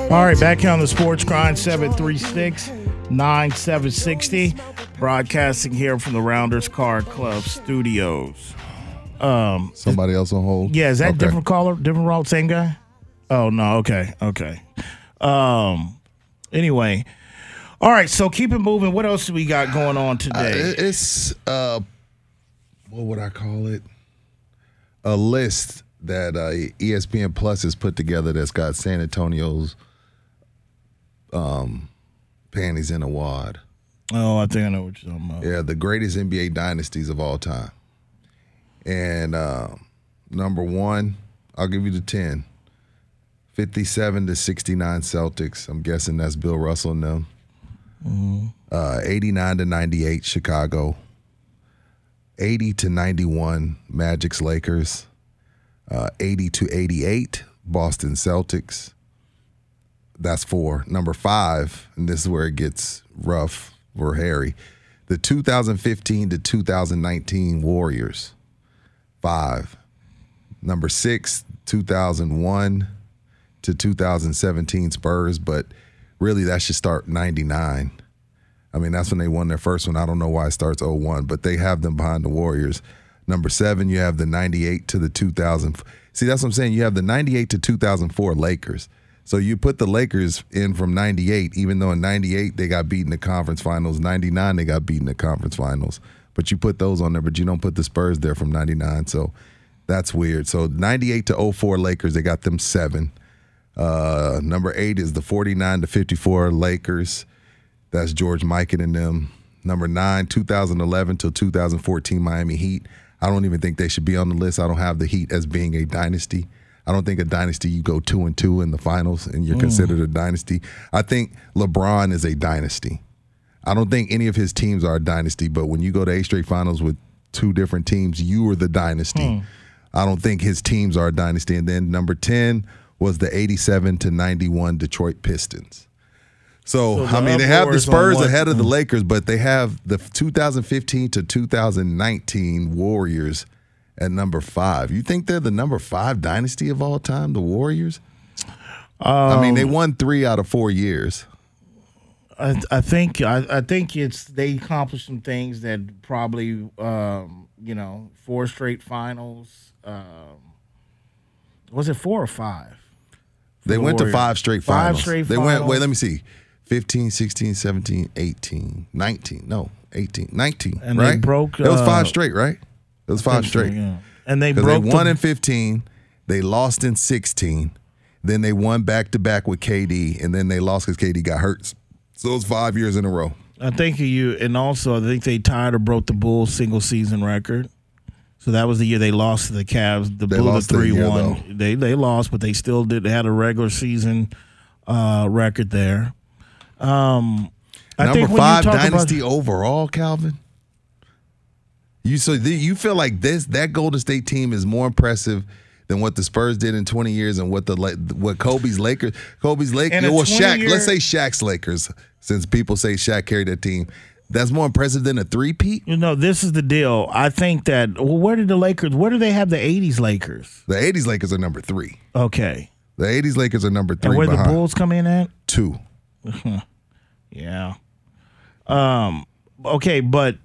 G: All right, back here on the Sports Grind 736 9760. Broadcasting here from the Rounders Card Club studios. Um,
H: Somebody else on hold.
G: Yeah, is that
H: Okay.
G: different caller? Different role? Same guy? Oh no, okay, okay. Um anyway. All right, so keep it moving. What else do we got going on
H: Uh,
G: today?
H: it- it's uh, what would I call it? A list that uh, ESPN Plus has put together that's got San Antonio's um, panties in a wad.
G: oh, I think I know what you're talking about.
H: Yeah, the greatest NBA dynasties of all time. And uh, number one, I'll give you the 10. 57 to 69 Celtics. I'm guessing that's Bill Russell and them. Uh, 89 to 98 Chicago. 80 to 91 Magic's Lakers. Uh, 80 to 88 Boston Celtics. That's four. Number five, and this is where it gets rough for Harry. The 2015 to 2019 Warriors. Five. Number six, 2001 to 2017 Spurs, but really that should start 99. I mean, that's when they won their first one. I don't know why it starts 01, but they have them behind the Warriors. Number seven, you have the 98 to the 2000. See, that's what I'm saying. You have the 98 to 2004 Lakers. So you put the Lakers in from 98, even though in 98 they got beaten the conference finals. 99 they got beaten the conference finals. But you put those on there, but you don't put the Spurs there from 99. So that's weird. So 98 to 04 Lakers, they got them seven. Uh, number eight is the 49 to 54 Lakers. That's George Mikan and them. Number nine, 2011 till 2014 Miami Heat. I don't even think they should be on the list. I don't have the Heat as being a dynasty. I don't think a dynasty you go two and two in the finals and you're
G: Mm.
H: considered a dynasty. I think LeBron is a dynasty. I don't think any of his teams are a dynasty, but when you go to eight straight finals with two different teams, you are the dynasty. I don't think his teams are a dynasty. And then number 10 was the 87 to 91 Detroit Pistons. So,
G: So
H: I mean, they have the
G: uproar is on
H: Spurs ahead of the Lakers, but they have the 2015 to 2019 Warriors at number five. You think they're the number five dynasty of all time, the Warriors? I mean, they
G: Um,
H: won three out of four years.
G: I, I think I, I think it's they accomplished some things that probably um, you know four straight finals. Um, was it four or five?
H: They
G: the
H: went to five straight finals.
G: Five straight
H: they went, wait, let me see. 15, 16, 17, 18, 19. No, 18, 19.
G: And they
H: right?
G: broke,
H: It was
G: uh,
H: five straight, right? It was five straight.
G: yeah. And they broke
H: They won
G: the-
H: in 15. They lost in 16. Then they won back to back with KD. And then they lost because KD got hurt. So it was five years in a row.
G: I think you, and also I think they tied or broke the Bulls single season record. So that was the year they lost to the Cavs. The
H: They
G: Bulls
H: lost
G: three
H: year,
G: one.
H: though.
G: They they lost, but they still did. They had a regular season uh, record there. Um, I
H: Number
G: think when you
H: five
G: talk about-
H: dynasty overall, Calvin. You so th- you feel like this that Golden State team is more impressive than what the Spurs did in 20 years and what the what Kobe's Lakers Kobe's Lakers well Shaq
G: year-
H: let's say Shaq's Lakers since people say Shaq carried that team that's more impressive than a three peat.
G: You know, this is the deal. I think that. Well, where did the Lakers? Where do they have the '80s Lakers?
H: The 80s Lakers are number three.
G: Okay.
H: The 80s Lakers are number three.
G: And where the. Bulls come in at?
H: Two. [LAUGHS]
G: yeah. Um. Okay, but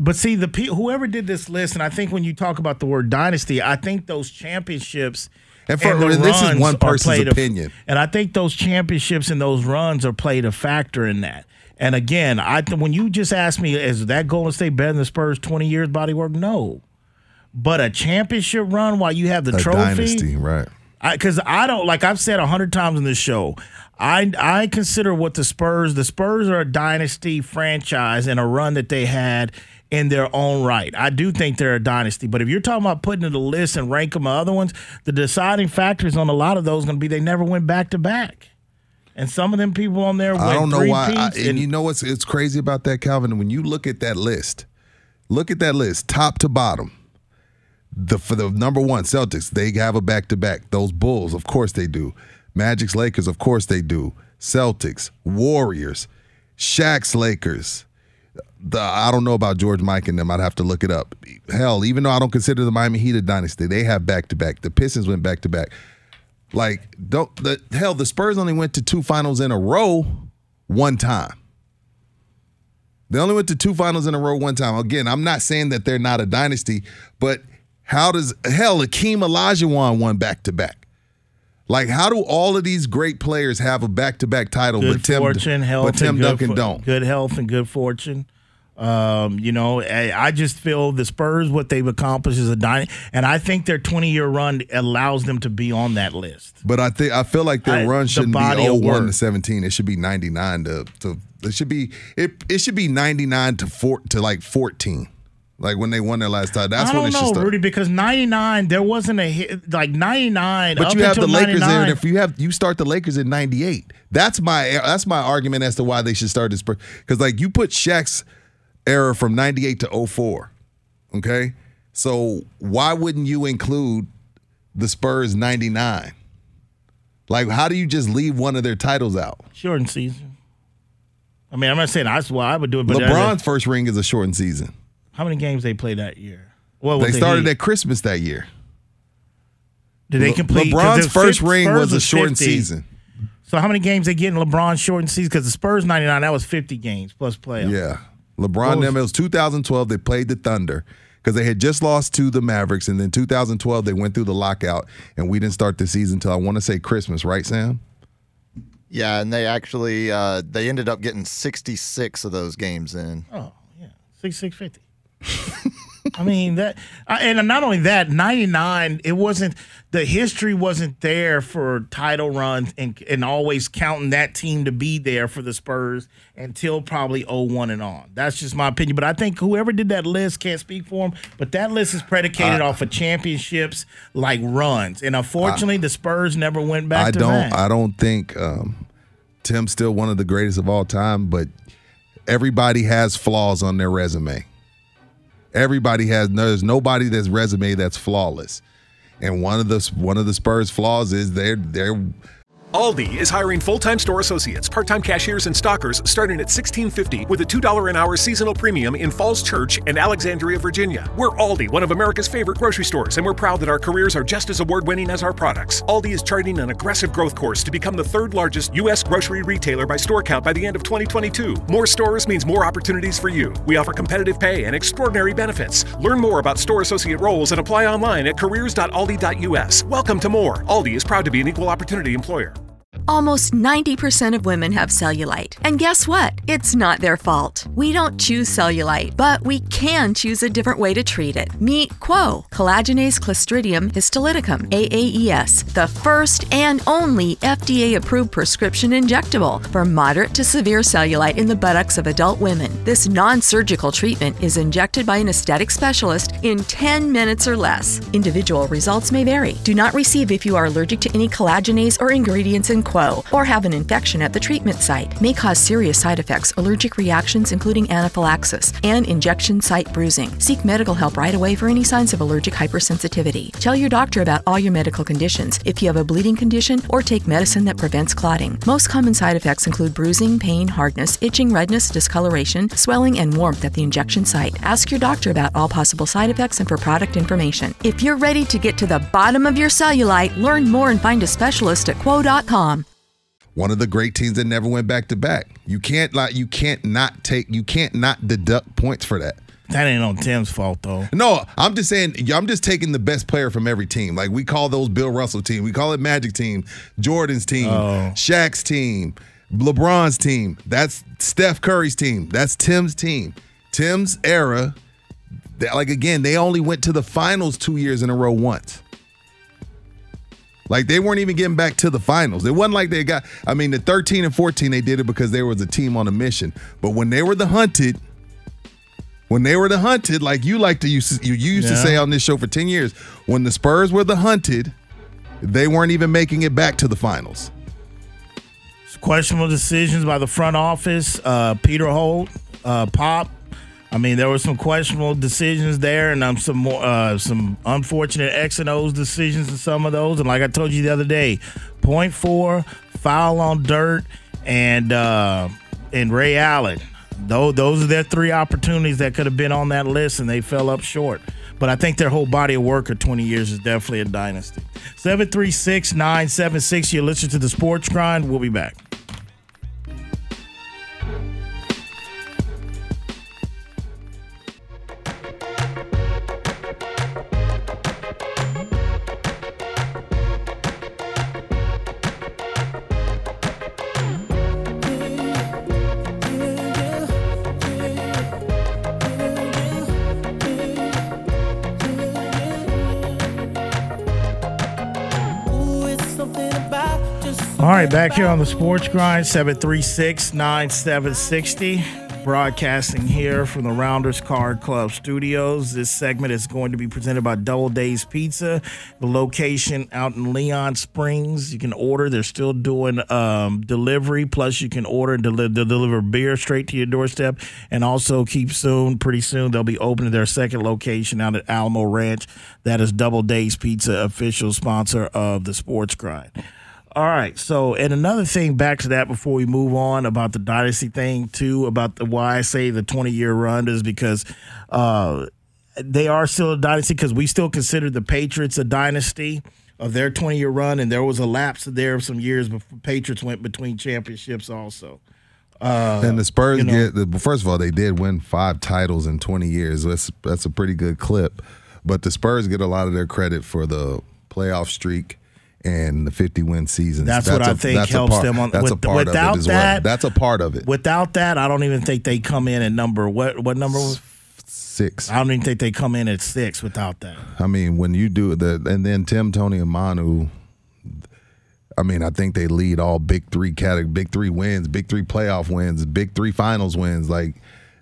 G: but see the pe- whoever did this list, and I think when you talk about the word dynasty, I think those championships.
H: And for-
G: the
H: this is one person's
G: played a-
H: opinion.
G: and I think those championships and those runs are played a factor in that. And again, I th- when you just asked me, is that Golden State better than the Spurs twenty years body work? No, but a championship run while you have the
H: A
G: trophy,
H: dynasty, right?
G: because I, don't like I've said a hundred times in this show. I I consider what the Spurs the Spurs are a dynasty franchise and a run that they had in their own right. I do think they're a dynasty, but if you're talking about putting in the list and rank them other ones, the deciding factors on a lot of those going to be they never went back to back, and some of them people on there.
H: I don't know why. I, and,
G: and
H: you know what's it's crazy about that, Calvin? When you look at that list, look at that list, top to bottom. The for the number one Celtics, they have a back to back. Those Bulls, of course they do. Magic's Lakers, of course they do. Celtics, Warriors, Shaq's Lakers. The I don't know about George Mike and them. I'd have to look it up. Hell, even though I don't consider the Miami Heat a dynasty, they have back to back. The Pistons went back to back. Like don't the hell the Spurs only went to two finals in a row one time. They only went to two finals in a row one time. Again, I'm not saying that they're not a dynasty, but how does hell Akeem Olajuwon won back to back? Like how do all of these great players have a back to back title,
G: good
H: but Tim,
G: fortune, health,
H: but Tim
G: and good
H: Duncan
G: fo-
H: don't?
G: Good health and good fortune. Um, you know, I, I just feel the Spurs what they've accomplished is a dynasty, and I think their 20 year run allows them to be on that list.
H: But I think I feel like their
G: I-
H: run shouldn't
G: body
H: be 01 to 17. It should be 99 to to it should be it it should be 99 to four to like 14. Like when they won their last time. That's
G: I
H: when
G: don't
H: it should
G: know,
H: start.
G: Rudy, because 99 there wasn't a hit like 99.
H: But you have the Lakers there,
G: 99,
H: and if you have you start the Lakers in '98, that's my that's my argument as to why they should start this because like you put Shaq's era from '98 to 04, okay? So why wouldn't you include the Spurs '99? Like, how do you just leave one of their titles out?
G: shortened season. I mean, I'm not saying that's why I would do it, but
H: LeBron's first ring is a shortened season.
G: How many games they played that year? Well,
H: They
G: with the
H: started
G: Heat?
H: at Christmas that year.
G: Did they
H: complete
G: complete? 'cause
H: LeBron's first
G: fif-
H: ring
G: Spurs
H: was a shortened
G: 50.
H: season.
G: So how many games they get in LeBron's shortened season? Because the Spurs 99, that was 50 games plus playoffs.
H: Yeah. LeBron
G: What was-
H: them, it was 2012. They played the Thunder because they had just lost to the Mavericks. And then 2012, they went through the lockout, and we didn't start the season until I want to say Christmas, right, Sam?
I: Yeah, and they actually uh, they ended up getting 66 of those games in.
G: Oh, yeah. Six six fifty. I mean that, and not only that, ninety nine. It wasn't the history wasn't there for title runs and and always counting that team to be there for the Spurs until probably 01 and on. That's just my opinion. But I think whoever did that list can't speak for them. But that list is predicated off of championships like runs, and unfortunately, the Spurs never went back
H: I
G: to
H: don't.
G: back.
H: I don't think um, Tim's still one of the greatest of all time, but everybody has flaws on their resume. Everybody has. There's nobody that's resume that's flawless, and one of the one of the Spurs' flaws is they're they're
D: Aldi is hiring full-time store associates, part-time cashiers, and stockers starting at $16.50 with a $2 an hour seasonal premium in Falls Church and Alexandria, Virginia. We're Aldi, one of America's favorite grocery stores, and we're proud that our careers are just as award-winning as our products. Aldi is charting an aggressive growth course to become the third largest U.S. grocery retailer by store count by the end of 2022. More stores means more opportunities for you. We offer competitive pay and extraordinary benefits. Learn more about store associate roles and apply online at careers.aldi.us. Welcome to more. Aldi is proud to be an equal opportunity employer.
L: Almost 90% of women have cellulite. And guess what? It's not their fault. We don't choose cellulite, but we can choose a different way to treat it. Meet Qwo, collagenase clostridium histolyticum, AAES, the first and only FDA approved prescription injectable for moderate to severe cellulite in the buttocks of adult women. This non surgical treatment is injected by an aesthetic specialist in 10 minutes or less. Individual results may vary. Do not receive if you are allergic to any collagenase or ingredients in Qwo or have an infection at the treatment site. May cause serious side effects, allergic reactions, including anaphylaxis, and injection site bruising. Seek medical help right away for any signs of allergic hypersensitivity. Tell your doctor about all your medical conditions if you have a bleeding condition or take medicine that prevents clotting. Most common side effects include bruising, pain, hardness, itching, redness, discoloration, swelling, and warmth at the injection site. Ask your doctor about all possible side effects and for product information. If you're ready to get to the bottom of your cellulite, learn more and find a specialist at qwo.com.
H: one of the great teams that never went back to back. You can't like you can't not take you can't not deduct points for that.
G: That ain't on Tim's fault though.
H: No, I'm just saying. I'm just taking the best player from every team. Like we call those Bill Russell team. We call it Magic team, Jordan's team,
G: Oh.
H: Shaq's team, LeBron's team. That's Steph Curry's team. That's Tim's team. Tim's era. Like again, they only went to the finals two years in a row once. Like they weren't even getting back to the finals. It wasn't like they got. I mean, the 13 and 14 they did it because there was a team on a mission. But when they were the hunted, when they were the hunted, like you like to use you used to say on this show for 10 years, when the Spurs were the hunted, they weren't even making it back to the finals.
G: questionable decisions by the front office. Uh, Peter Holt, uh, Pop. I mean, there were some questionable decisions there, and um, some more, uh, some unfortunate X and O's decisions in some of those. And like I told you the other day, point four, foul on Dirk, and uh, and Ray Allen. Those those are their three opportunities that could have been on that list, and they fell up short. But I think their whole body of work of 20 years is definitely a dynasty. 736 976. You're listening to the Sports Grind. We'll be back. Right, back here on the Sports Grind, 736 9760. Broadcasting here from the Rounders Card Club studios. This segment is going to be presented by Double Dave's Pizza, the location out in Leon Springs. You can order, they're still doing um, delivery, plus, you can order and deli- deliver beer straight to your doorstep. And also, keep soon, pretty soon, they'll be opening their second location out at Alamo Ranch. That is Double Dave's Pizza, official sponsor of the Sports Grind. All right. So, and another thing back to that before we move on about the dynasty thing too, about the why I say the 20 year run is because uh, they are still a dynasty because we still consider the Patriots a dynasty of their 20 year run, and there was a lapse there of some years before Patriots went between championships also. Uh,
H: and the Spurs
G: you know-
H: get the, first of all, they did win five titles in 20 years. That's that's a pretty good clip. But the Spurs get a lot of their credit for the playoff streak and the 50 win seasons.
G: That's what I
H: a-
G: think helps
H: part-
G: them on-
H: That's a part
G: without
H: of it
G: that-
H: well. That's a part of it.
G: Without that, I don't even think they come in at number what what number was
H: six.
G: I don't even think they come in at six without that.
H: I mean, when you do the and then Tim, Tony, and Manu. I mean, I think they lead all big three category, big three wins, big three playoff wins, big three finals wins. Like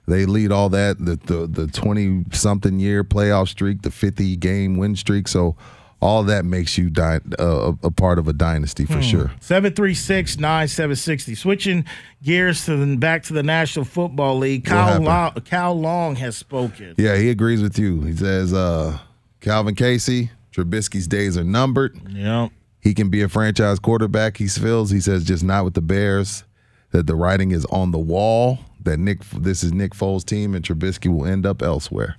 H: they lead all that the the the twenty something year playoff streak, the fifty game win streak. So all that makes you di- uh, a part of a dynasty for
G: Hmm.
H: sure.
G: 736 9760. Switching gears to the, back to the National Football League.
H: What
G: Kyle
H: happened?
G: Long, Kyle Long has spoken.
H: Yeah, he agrees with you. He says uh, Calvin Casey, Trubisky's days are numbered.
G: Yeah.
H: He can be a franchise quarterback, he feels. He says just not with the Bears, that the writing is on the wall, that Nick this is Nick Foles' team and Trubisky will end up elsewhere.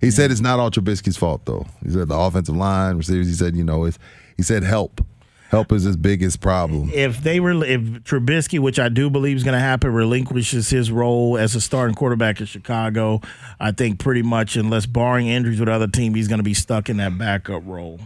H: He said it's not all Trubisky's fault though. He said the offensive line, receivers, he said, you know, it's he said help. Help is his biggest problem.
G: If they were, if Trubisky, which I do believe is going to happen, relinquishes his role as a starting quarterback in Chicago, I think pretty much, unless barring injuries with other team, he's going to be stuck in that backup role.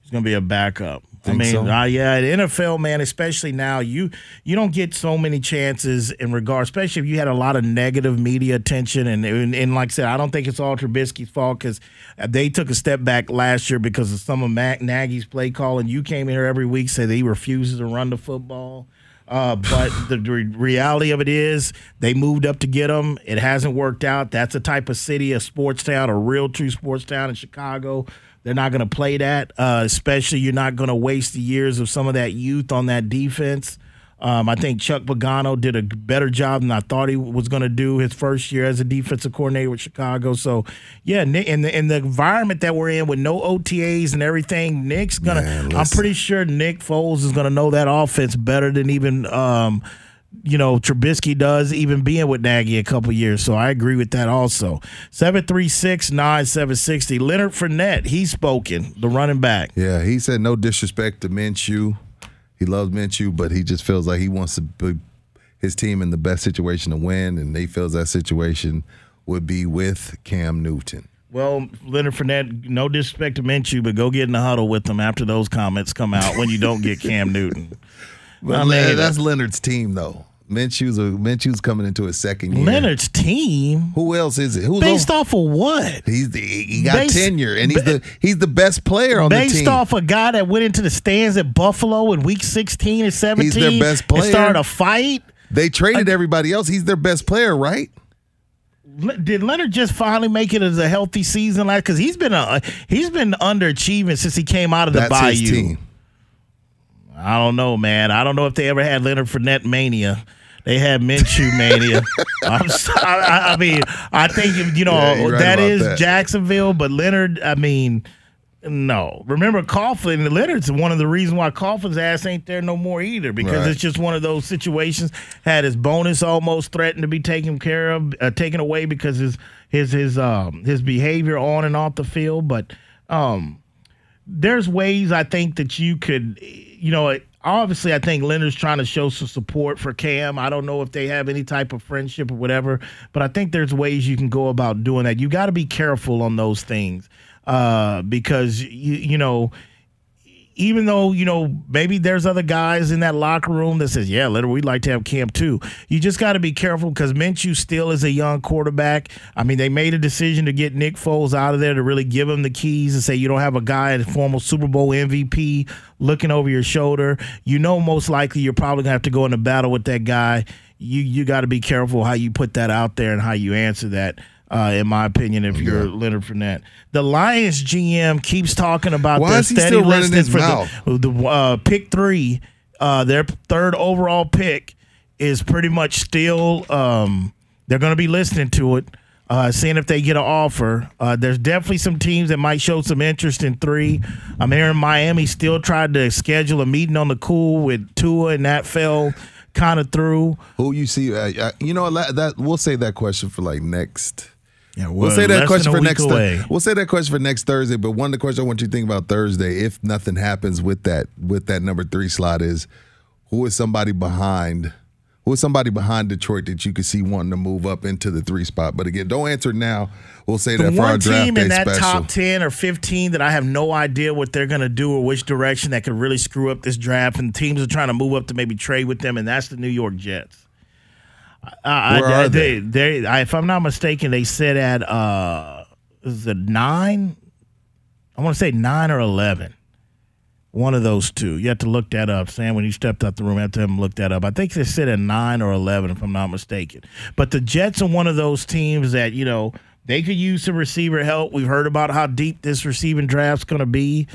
G: He's going to be a backup. I mean,
H: so?
G: uh, yeah, the NFL man, especially now, you you don't get so many chances in regard, especially if you had a lot of negative media attention. And and, and like I said, I don't think it's all Trubisky's fault because they took a step back last year because of some of Matt Nagy's play calling. You came in here every week say that he refuses to run the football. Uh, but [SIGHS] the re- reality of it is, they moved up to get him. It hasn't worked out. That's a type of city, a sports town, a real true sports town in Chicago. They're not going to play that. Uh, especially, you're not going to waste the years of some of that youth on that defense. Um, I think Chuck Pagano did a better job than I thought he was going to do his first year as a defensive coordinator with Chicago. So, yeah, Nick, in the in the environment that we're in with no OTAs and everything, Nick's gonna. I'm pretty sure Nick Foles is going to know that offense better than even. Um, you know, Trubisky does, even being with Nagy a couple years. So I agree with that also. 736 9760. Leonard Fournette, he's spoken, the running back.
H: Yeah, he said no disrespect to Minshew. He loves Minshew, but he just feels like he wants to put his team in the best situation to win, and he feels that situation would be with Cam Newton.
G: Well, Leonard Fournette, no disrespect to Minshew, but go get in the huddle with them after those comments come out when you don't get Cam Newton. [LAUGHS]
H: But
G: mean,
H: that's Leonard's team, though. Minshew's a, Minshew's coming into his second year.
G: Leonard's team.
H: Who else is it? Who's
G: Based off of what?
H: He's the, he got
G: Based-
H: tenure, and he's
G: ba-
H: the he's the best player on the team.
G: Based off a guy that went into the stands at Buffalo in week 16 and 17
H: He's their best
G: and
H: player.
G: started a fight.
H: they traded everybody else. He's their best player, right?
G: Did Leonard just finally make it as a healthy season? Like, because he's been a, he's been underachieving since he came out of the
H: That's
G: Bayou. I don't know, man. I don't know if they ever had Leonard Fournette mania. They had Minshew mania. [LAUGHS] I'm so, I, I mean, I think you know
H: Yeah, right
G: that is
H: that.
G: Jacksonville, but Leonard. I mean, no. Remember Coughlin? Leonard's one of the reasons why Coughlin's ass ain't there no more either, because
H: Right.
G: it's just one of those situations. Had his bonus almost threatened to be taken care of, uh, taken away because his his his um his behavior on and off the field, but um there's ways I think that you could, you know, obviously I think Leonard's trying to show some support for Cam. I don't know if they have any type of friendship or whatever, but I think there's ways you can go about doing that. You got to be careful on those things uh, because you you know. Even though you know maybe there's other guys in that locker room that says, "Yeah, Leonard, we'd like to have Cam too." You just got to be careful because Minshew still is a young quarterback. I mean, they made a decision to get Nick Foles out of there to really give him the keys and say you don't have a guy, a former Super Bowl MVP, looking over your shoulder. You know, most likely you're probably gonna have to go into battle with that guy. You you got to be careful how you put that out there and how you answer that. Uh, in my opinion, if you're Leonard Fournette, the Lions GM keeps talking about
H: Why
G: their
H: is he
G: steady
H: running
G: for
H: mouth?
G: the, the uh, pick three, uh, their third overall pick is pretty much still. Um, they're going to be listening to it, uh, seeing if they get an offer. Uh, there's definitely some teams that might show some interest in three. I'm hearing Miami still tried to schedule a meeting on the cool with Tua, and that fell kind of through.
H: Who you see? Uh, uh, you know that, that we'll say that question for like next.
G: Yeah,
H: We'll
G: we're
H: say that question for next. Th- we'll say that question for next Thursday. But one of the questions I want you to think about Thursday, if nothing happens with that with that number three slot, is who is somebody behind? Who is somebody behind Detroit that you could see wanting to move up into the three spot? But again, don't answer now. We'll say
G: the
H: that for our
G: one
H: draft
G: team in that
H: special.
G: top 10 or 15 that I have no idea what they're going to do or which direction that could really screw up this draft, and teams are trying to move up to maybe trade with them, and that's the New York Jets. I,
H: Where
G: I,
H: are
G: they? They, I, if I'm not mistaken, they sit at uh, is it nine? I want to say nine or eleven. One of those two. You have to look that up. Sam, when you stepped out the room, I have to him look that up. I think they sit at nine or eleven, if I'm not mistaken. But the Jets are one of those teams that you know they could use some receiver help. We've heard about how deep this receiving draft's going to be.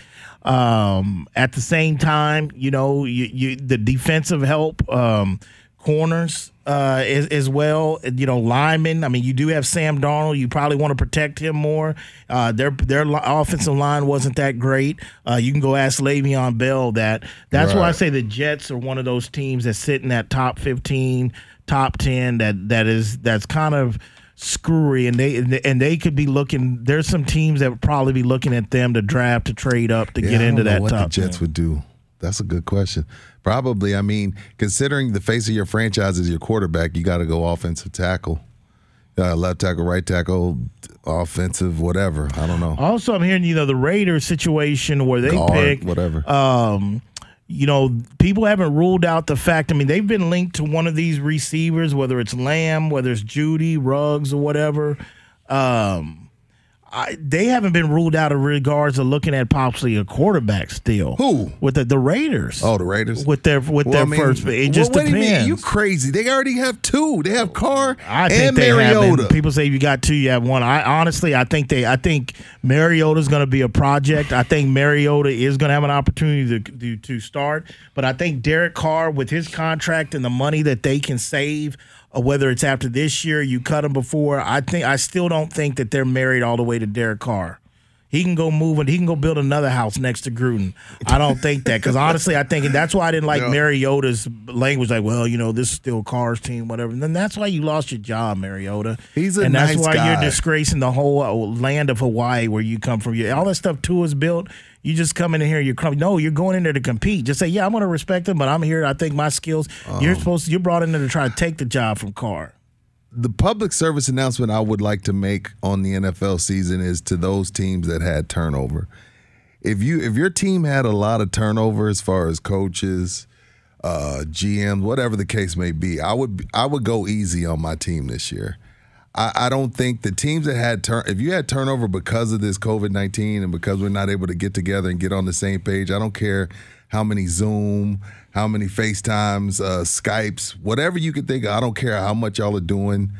G: Um, at the same time, you know, you, you the defensive help, um, corners uh, as, as well. You know, linemen. I mean, you do have Sam Darnold. You probably want to protect him more. Uh, their their offensive line wasn't that great. Uh, you can go ask Le'Veon Bell that. That's why I say the Jets are one of those teams that sit in that top fifteen, top ten. That that is that's kind of screwy, and they and they could be looking. There's some teams that would probably be looking at them to draft to trade up to
H: Yeah,
G: get into that
H: what
G: top.
H: the Jets
G: 10.
H: would do. That's a good question. Probably. I mean, considering the face of your franchise is your quarterback, you got to go offensive tackle, uh, left tackle, right tackle, offensive, whatever. I don't know.
G: Also, I'm hearing you know the Raiders situation where they
H: Guard,
G: pick
H: whatever.
G: Um, you know, people haven't ruled out the fact. I mean, they've been linked to one of these receivers, whether it's Lamb, whether it's Jeudy, Ruggs, or whatever. Um, I, they haven't been ruled out in regards to looking at possibly a quarterback still.
H: Who
G: with the, the Raiders?
H: Oh, the Raiders
G: with their with
H: Well,
G: their
H: I mean,
G: first. It just
H: well, do you mean? You crazy? They already have two. They have Carr
G: I think
H: and Mariota.
G: have. People say you got two, you have one. I honestly, I think they, I think Mariota's going to be a project. I think Mariota is going to have an opportunity to, to to start. But I think Derek Carr, with his contract and the money that they can save, whether it's after this year, you cut him before. I think I still don't think that they're married all the way to Derek Carr. He can go move and he can go build another house next to Gruden. I don't think that because honestly, I think and that's why I didn't like
H: No.
G: Mariota's language. Like, well, you know, this is still Carr's team, whatever. And then that's why you lost your job, Mariota.
H: He's a
G: and that's
H: nice
G: why
H: guy.
G: you're disgracing the whole land of Hawaii where you come from. All that stuff too is built. You just come in here, you're crum- no, you're going in there to compete. Just say, yeah, I'm going to respect him, but I'm here. I think my skills. You're
H: Um,
G: supposed to. You're brought in there to try to take the job from Carr.
H: the public service announcement I would like to make on the NFL season is to those teams that had turnover. If you if your team had a lot of turnover as far as coaches, uh, GMs, whatever the case may be, I would I would go easy on my team this year. I, I don't think the teams that had turn if you had turnover because of this COVID nineteen and because we're not able to get together and get on the same page, I don't care how many Zoom, how many FaceTimes, uh, Skypes, whatever you can think of. I don't care how much y'all are doing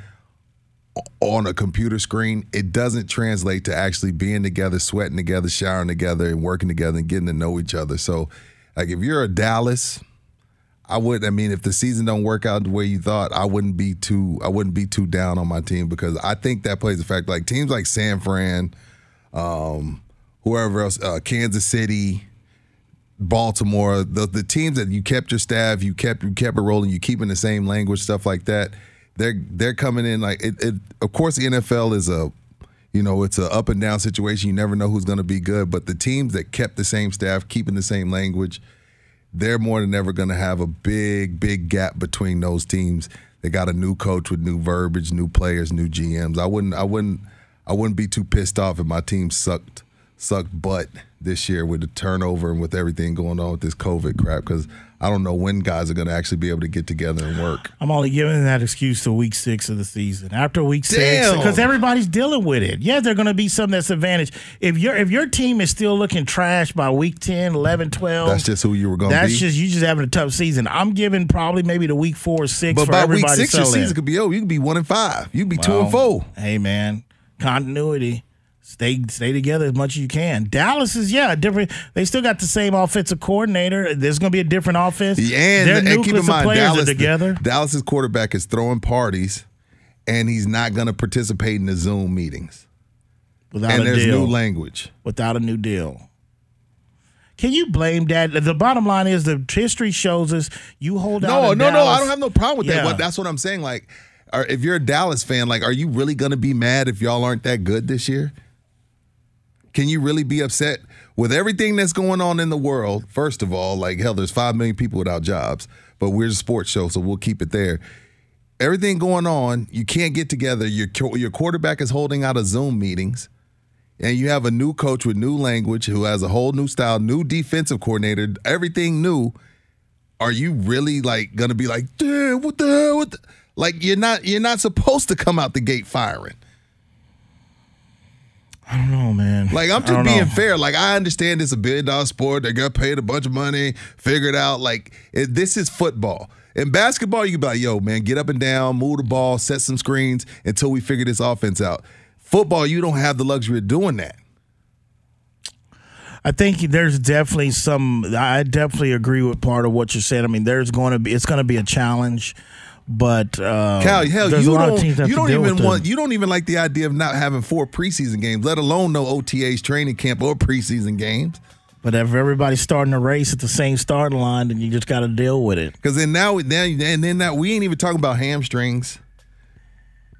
H: on a computer screen. It doesn't translate to actually being together, sweating together, showering together, and working together and getting to know each other. So, like, if you're a Dallas, I would. I mean, if the season don't work out the way you thought, I wouldn't be too. I wouldn't be too down on my team because I think that plays a fact. Like teams like San Fran, um, whoever else, uh, Kansas City, Baltimore, the the teams that you kept your staff, you kept you kept it rolling, you keeping the same language, stuff like that. They're they're coming in like it. it of course, the NFL is a you know it's a up and down situation. You never know who's going to be good, but the teams that kept the same staff, keeping the same language, they're more than ever going to have a big big gap between those teams. They got a new coach with new verbiage, new players, new GMs. I wouldn't I wouldn't I wouldn't be too pissed off if my team sucked sucked butt this year with the turnover and with everything going on with this COVID crap because I don't know when guys are going to actually be able to get together and work.
G: I'm only giving that excuse to week six of the season. After week six, because everybody's dealing with it. Yeah, they're going to be some that's advantage. If your if your team is still looking trash by week 10, 11, 12,
H: That's just who you were going to
G: that's
H: be.
G: just you just having a tough season. I'm giving probably maybe the week four or six
H: but
G: for
H: by week six, your season could be oh, You could be one and five. You'd be two and four.
G: Hey man, continuity. Stay stay together as much as you can. Dallas is yeah different. They still got the same offensive coordinator. There's going to be a different offense.
H: And,
G: Their
H: and keep in
G: nucleus
H: mind,
G: players
H: Dallas,
G: are together.
H: Dallas's quarterback is throwing parties, and he's not going to participate in the Zoom meetings.
G: Without
H: and
G: a
H: there's
G: deal.
H: new language.
G: Without a new deal. Can you blame that? The bottom line is the history shows us you hold out.
H: No, no, no. I don't have no problem with
G: Yeah.
H: that. But that's what I'm saying. Like, if you're a Dallas fan, like, are you really going to be mad if y'all aren't that good this year? Can you really be upset with everything that's going on in the world? First of all, like hell, there's five million people without jobs, but we're a sports show, so we'll keep it there. Everything going on, you can't get together. Your your quarterback is holding out of Zoom meetings, and you have a new coach with new language who has a whole new style, new defensive coordinator, everything new. Are you really like gonna be like, damn, what the hell? What the? Like you're not you're not supposed to come out the gate firing.
G: I don't know, man.
H: Like I'm just being
G: know.
H: fair. Like I understand it's a billion dollar sport. They got paid a bunch of money, figured out. Like it, this is football. In basketball, you can be like, "Yo, man, get up and down, move the ball, set some screens until we figure this offense out." Football, you don't have the luxury of doing that.
G: I think there's definitely some. I definitely agree with part of what you're saying. I mean, there's going to be it's going to be a challenge, but uh,
H: Cal, hell, you don't.
G: of teams have
H: You don't even want.
G: the-
H: You don't even like the idea of not having four preseason games, let alone no OTAs, training camp, or preseason games.
G: But if everybody's starting a race at the same starting line, then you just got to deal with it.
H: Because then now, now, and then now, we ain't even talking about hamstrings.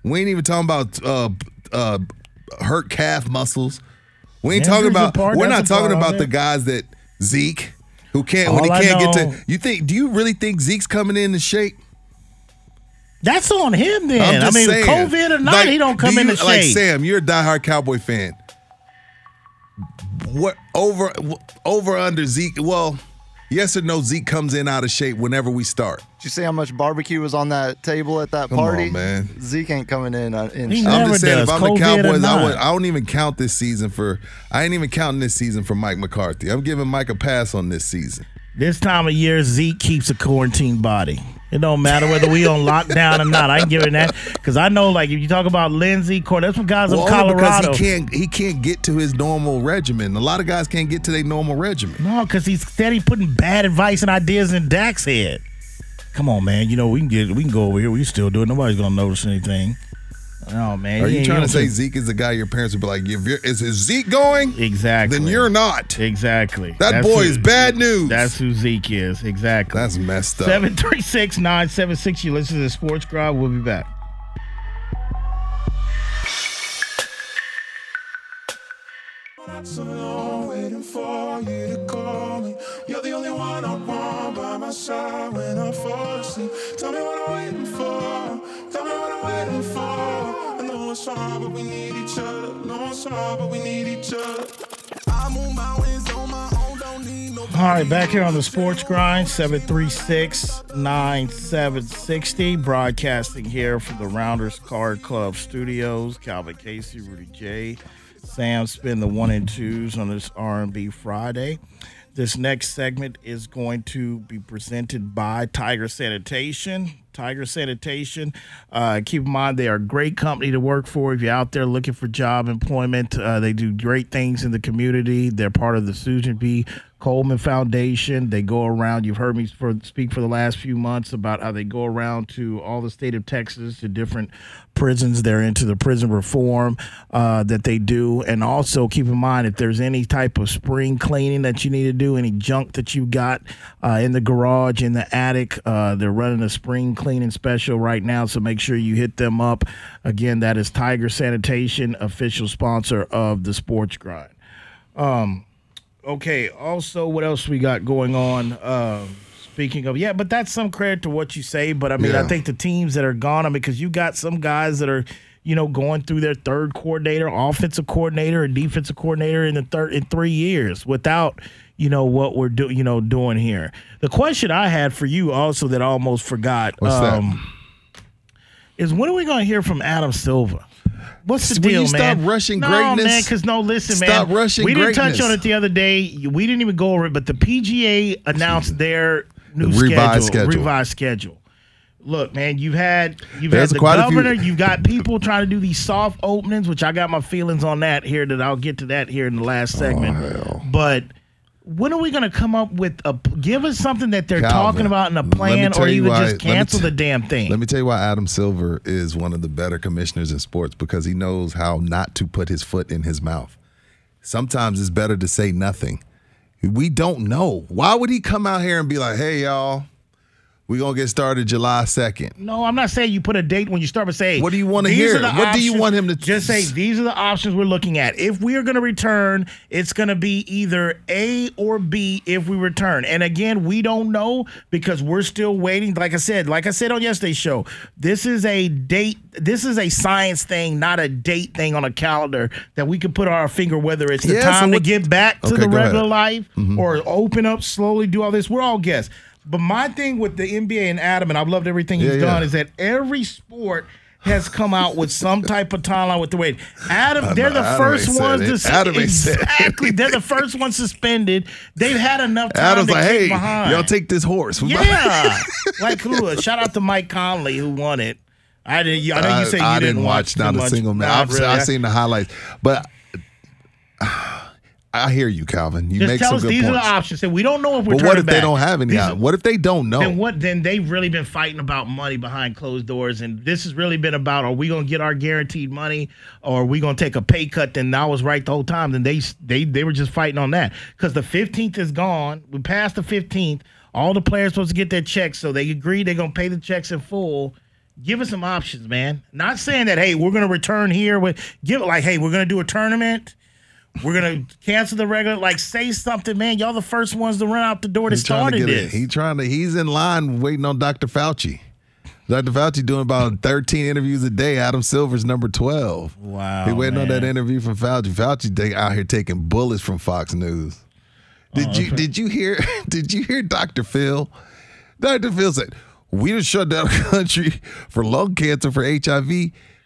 H: We ain't even talking about uh, uh, hurt calf muscles. We ain't talking about.
G: part-
H: we're not talking about the guys that Zeke, who can't when he
G: I
H: can't get to. You think? Do you really think Zeke's coming in to shape?
G: That's on him then.
H: I'm
G: I mean,
H: saying.
G: COVID or not,
H: Like,
G: he don't come
H: do
G: in
H: you-
G: the
H: Like
G: shape.
H: Sam, you're a diehard Cowboy fan. What over over under Zeke? Well, yes or no? Zeke comes in out of shape whenever we start.
I: Did you see how much barbecue was on that table at that
H: Come
I: party?
H: on, man.
I: Zeke ain't coming in. Uh, in
G: He
I: shape.
H: I'm just saying,
G: does,
H: if I'm the
G: COVID or
H: Cowboys, I,
G: not.
H: would, I don't even count this season for. I ain't even counting this season for Mike McCarthy. I'm giving Mike a pass on this season.
G: This time of year, Zeke keeps a quarantine body. It don't matter whether we on lockdown or not. I ain't giving that because I know, like, if you talk about Lindsay, Cord, that's what guys
H: Well,
G: of
H: only
G: Colorado.
H: because he can't he can't get to his normal regimen. A lot of guys can't get to their normal regimen.
G: No, because he's steady putting bad advice and ideas in Dak's head. Come on, man. You know we can get we can go over here. We still do it. Nobody's gonna notice anything. Oh man.
H: Are
G: he
H: you trying to
G: gonna
H: say Zeke is the guy your parents would be like, if you're, is, is Zeke going?
G: exactly?
H: Then you're not.
G: exactly.
H: That
G: That's
H: boy
G: who-
H: is bad news.
G: That's who Zeke is. Exactly.
H: That's messed up.
G: Seven three six nine seven six. You listen to the Sports Grind. We'll be back.
E: So long waiting for you to call me. You're the only one I want by my side when I fall asleep. Tell me what I'm waiting for. Tell me what I'm waiting
G: All right, back here on the Sports Grind, 736 9760. Broadcasting here from the Rounders Card Club studios. Calvin Casey, Rudy J. Sam spin the one and twos on this R&B Friday. This next segment is going to be presented by Tiger Sanitation. Tiger Sanitation. Uh, keep in mind they are a great company to work for. If you're out there looking for job employment, uh, they do great things in the community. They're part of the Susan B. Coleman Foundation. They go around. You've heard me for, speak for the last few months about how they go around to all the state of Texas to different prisons. They're into the prison reform uh, that they do, and also keep in mind if there's any type of spring cleaning that you need to do, any junk that you got uh, in the garage, in the attic, uh, they're running a spring cleaning special right now. So make sure you hit them up. Again, that is Tiger Sanitation, official sponsor of the Sports Grind. Um, okay. Also, what else we got going on? Uh, speaking of, yeah, but that's some credit to what you say. But I mean, I think the teams that are gone, I mean, because you got some guys that are, you know, going through their third coordinator, offensive coordinator, and defensive coordinator in the third in three years without. You know what we're doing. You know, doing here. The question I had for you also that I almost forgot.
H: What's that?
G: Is when are we going to hear from Adam Silver? What's the deal,
H: you
G: man?
H: stop rushing
G: no,
H: greatness?
G: man. Because no, listen,
H: Stop
G: man.
H: rushing
G: We didn't touch on it the other day. We didn't even go over it, but the PGA announced [LAUGHS] their new
H: The revised
G: schedule,
H: schedule.
G: revised schedule. Look, man, you've had you've
H: There's
G: had the governor, you've got people trying to do these soft openings, which I got my feelings on that here. That I'll get to that here in the last
H: Oh,
G: segment. but when are we going to come up with a? Give us something that they're
H: Calvin,
G: talking about in a plan, or even
H: why-
G: just cancel
H: t-
G: the damn thing.
H: Let me tell you why Adam Silver is one of the better commissioners in sports because he knows how not to put his foot in his mouth. Sometimes it's better to say nothing. We don't know. Why would he come out here and be like, hey, y'all, we're going to get started July 2nd?
G: No, I'm not saying you put a date when you start, but say
H: What do you wanna hear?
G: are the
H: What do you want him to-
G: just say? These are the options we're looking at. If we are going to return, it's going to be either A or B. If we return, and again, we don't know because we're still waiting. Like I said, like I said on yesterday's show, this is a date. This is a science thing, not a date thing on a calendar that we can put on our finger. Whether it's the
H: Yeah, so
G: time to
H: what-
G: get back to
H: Okay,
G: the
H: go ahead.
G: regular life
H: Mhm.
G: or open up slowly, do all this. We're all guests. But my thing with the NBA and Adam, and I've loved everything he's
H: Yeah, yeah.
G: done, is that every sport has come out with some type of timeline with the way. Adam, they're the
H: Adam
G: first ones to
H: Adam
G: exactly. They're the first ones suspended. They've had enough time
H: Adam's
G: to
H: like, hey,
G: behind.
H: y'all take this horse. We
G: yeah, [LAUGHS] like who? uh, Shout out to Mike Conley who won it. I didn't. I know you said you
H: I
G: didn't, watch,
H: not a
G: much.
H: single
G: match.
H: I've,
G: really.
H: I've seen the highlights, but I hear you, Calvin. You
G: Just
H: make
G: tell
H: some
G: us
H: good
G: these
H: points.
G: are the options. Say we don't know if we're.
H: but what if they don't have any?
G: These are-
H: What if they don't know?
G: Then what? Then they've really been fighting about money behind closed doors, and this has really been about: Are we going to get our guaranteed money, or are we going to take a pay cut? Then I was right the whole time. Then they they they were just fighting on that because the fifteenth is gone. We passed the fifteenth. All the players supposed to get their checks, so they agreed they're going to pay the checks in full. Give us some options, man. Not saying that hey, we're going to return here with give it like hey, we're going to do a tournament. We're gonna cancel the regular. Like, say something, man. Y'all the first ones to run out the door that
H: He's trying to
G: started
H: get it.
G: this.
H: He trying to. He's in line waiting on Dr. Fauci. Dr. Fauci doing about 13 interviews a day. Adam Silver's number 12.
G: Wow.
H: He waiting on that interview from Fauci. Fauci they out here taking bullets from Fox News. Did
G: Oh,
H: you did you hear [LAUGHS] did you hear Dr. Phil? Dr. Phil said, We just shut down [LAUGHS] the country for lung cancer for HIV.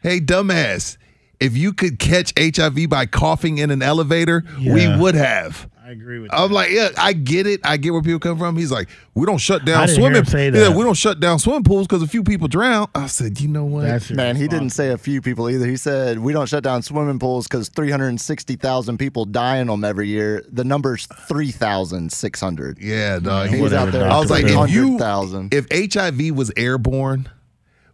H: Hey, dumbass, if you could catch HIV by coughing in an elevator, we would have.
G: I agree with you.
H: I'm like, yeah, I get it. I get where people come from. He's like, we don't shut
G: I
H: down
G: didn't hear
H: swimming.
G: him say
H: Yeah, we don't shut down swimming pools because a few people drown. I said, you know what?
G: That's
I: Man, he didn't say a few people either. He said we don't shut down swimming pools because 360,000 people die in them every year. The number's 3,600.
H: yeah, dog.
I: He's
G: Whatever,
I: out there.
H: I was like, if you,
I: 100,000.
H: if HIV was airborne,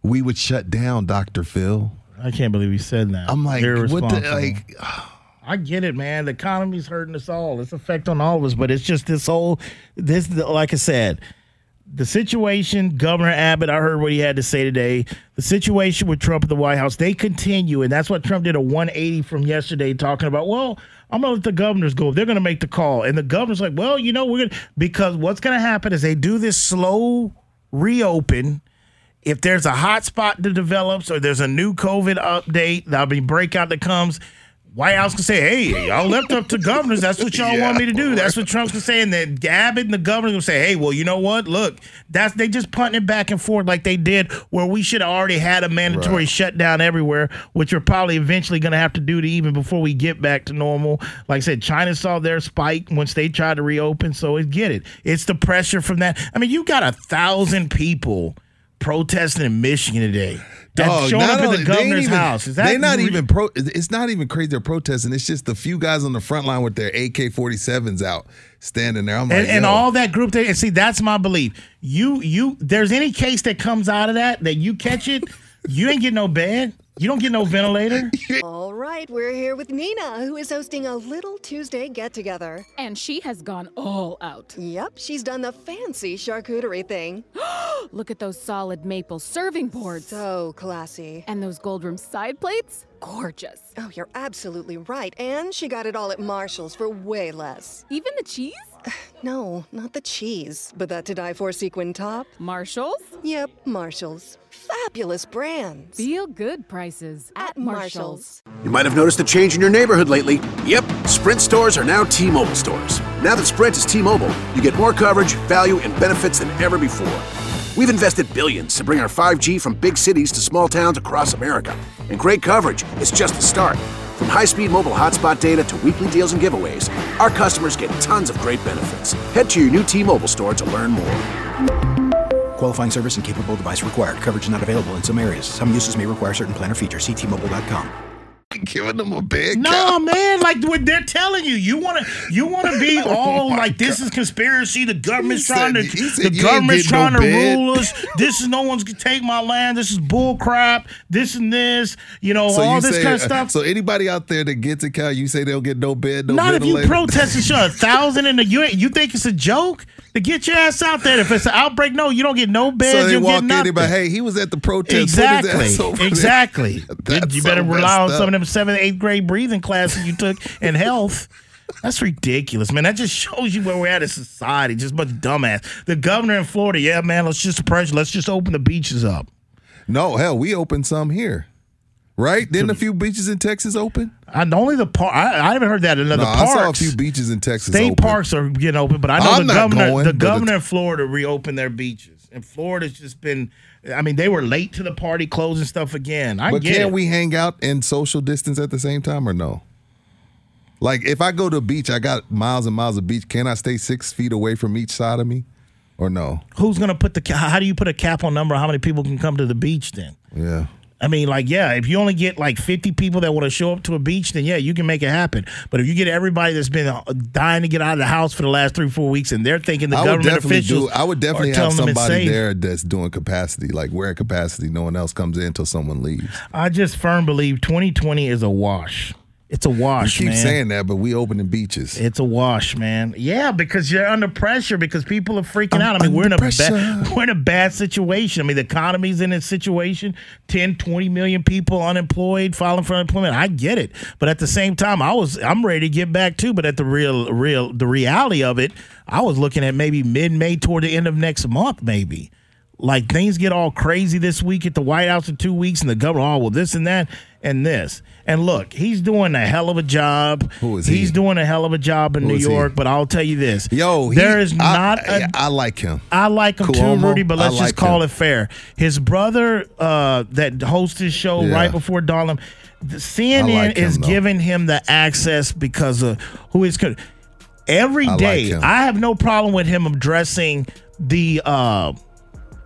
H: we would shut down Dr. Phil.
G: I can't believe he said that.
H: I'm like, what the like?
G: I get it, man. The economy's hurting us all. It's effect on all of us, but it's just this whole this. Like I said, the situation. Governor Abbott. I heard what he had to say today. The situation with Trump at the White House. They continue, and that's what Trump did a 180 from yesterday, talking about. Well, I'm gonna let the governors go. They're gonna make the call, and the governor's like, well, you know, we're gonna because what's gonna happen is they do this slow reopen if there's a hot spot that develops or there's a new COVID update, that'll be breakout that comes. White House can say, "Hey, y'all left up to governors. That's what y'all want me to do. That's what Trump's gonna say." And then Abbott and the governors gonna say, "Hey, well, you know what? Look, that's they just punting it back and forth like they did where we should have already had a mandatory
H: Right.
G: shutdown everywhere, which we're probably eventually gonna have to do to even before we get back to normal. Like I said, China saw their spike once they tried to reopen, so it get it. It's the pressure from that. I mean, you got a thousand people protesting in Michigan today.
H: Dog,
G: showing
H: not
G: up at the governor's
H: even-
G: house. Is that
H: they not even pro? It's not even crazy. They're protesting. It's just the few guys on the front line with their AK 47s out standing there. I'm like,
G: and, and all that group there. And see, that's my belief. You, you, there's any case that comes out of that that you catch it, you ain't get no bed. You don't get no ventilator. [LAUGHS]
M: All right, we're here with Nina, who is hosting a little Tuesday get together.
N: And she has gone all out.
M: Yep, she's done the fancy charcuterie thing. [GASPS]
N: Look at those solid maple serving boards.
M: So classy.
N: And those gold rim side plates? Gorgeous.
M: Oh, you're absolutely right. And she got it all at Marshall's for way less.
N: Even the cheese?
M: No, not the cheese, but that to die for sequin top.
N: Marshall's?
M: Yep, Marshall's. Fabulous brands.
N: Feel good prices at, Marshall's.
O: You might have noticed a change in your neighborhood lately. Yep, Sprint stores are now T Mobile stores. Now that Sprint is T Mobile, you get more coverage, value, and benefits than ever before. We've invested billions to bring our 5G from big cities to small towns across America. And great coverage is just the start. From high speed mobile hotspot data to weekly deals and giveaways, our customers get tons of great benefits. Head to your new T Mobile store to learn more.
P: Qualifying service and capable device required. Coverage not available in some areas. Some uses may require certain plan or features. Ctmobile.com.
H: giving them a big.
G: No, man, like what they're telling you, you want to, you want to be [LAUGHS] oh all like this is conspiracy. The government's
H: Oh He
G: trying
H: said-
G: to,
H: said
G: the government's trying
H: no
G: to
H: bed.
G: rule us. [LAUGHS] This is no one's gonna take my land. This is bull crap. This and this, you know,
H: So
G: all
H: you
G: this
H: say,
G: kind of uh, stuff.
H: So anybody out there that gets a cow, you say they'll get no bed, no
G: Not if you protest and show a thousand in the you you think it's a joke to get your ass out there. If it's an outbreak, no, you don't get no beds.
H: So
G: you'll
H: walk
G: get nothing.
H: in, but hey, he was at the protest.
G: Exactly.
H: ass over there.
G: Exactly. You better
H: so
G: rely on
H: messed
G: some of them seventh, eighth grade breathing classes you took in health. That's ridiculous, man. That just shows you where we're at as society. Just a bunch of dumbass. The governor in Florida, yeah, man. Let's just pressure. Let's just open the beaches up.
H: No, hell, we opened some here. Right? Didn't a few beaches in Texas open?
G: And only the park. I, I haven't heard that. Another
H: No, I saw a few beaches in Texas
G: State
H: open.
G: parks are getting open, but I know
H: I'm
G: the governor.
H: going,
G: the governor of Florida reopened their beaches, and Florida's just been. I mean, they were late to the party, closing stuff again. I
H: but
G: get
H: can't
G: it.
H: we hang out and social distance at the same time or no? Like if I go to a beach, I got miles and miles of beach. Can I stay six feet away from each side of me? Or no?
G: Who's gonna put the? How do you put a cap on number? of How many people can come to the beach? Then
H: Yeah.
G: I mean, like, yeah, if you only get like 50 people that want to show up to a beach, then yeah, you can make it happen. But if you get everybody that's been uh, dying to get out of the house for the last three, four weeks, and they're thinking the
H: I would
G: government
H: definitely
G: officials,
H: do. I would definitely have
G: telling them it's
H: somebody there that's doing capacity, like we're at capacity. No one else comes in until someone leaves.
G: I just firm believe 2020 is a wash. It's a wash,
H: you keep
G: man.
H: saying that, but we opening beaches.
G: It's a wash, man. Yeah, because you're under pressure because people are freaking out. I mean, we're in a bad [LAUGHS] we're in a bad situation. I mean, the economy's in a situation. 10, 20 million people unemployed, filing for unemployment. I get it. But at the same time, I was I'm ready to get back too, but at the real real the reality of it, I was looking at maybe mid-May toward the end of next month maybe. Like things get all crazy this week at the White House in two weeks, and the governor, oh well, this and that and this. And look, he's doing a hell of a job. Who
H: is he?
G: he's
H: he?
G: doing a hell of a job in
H: Who
G: New
H: is he?
G: York. But I'll tell you this:
H: Yo, he-
G: there is
H: I-
G: not a
H: I, I like him.
G: I like him
H: Cuomo,
G: too, Rudy, but let's just call
H: him.
G: it fair. His brother uh, that hosts his show
H: Yeah.
G: right before Don Lemon, the CNN
H: like
G: is giving him the access because of who is good. Every
H: I like
G: day. I have no problem with him addressing the uh,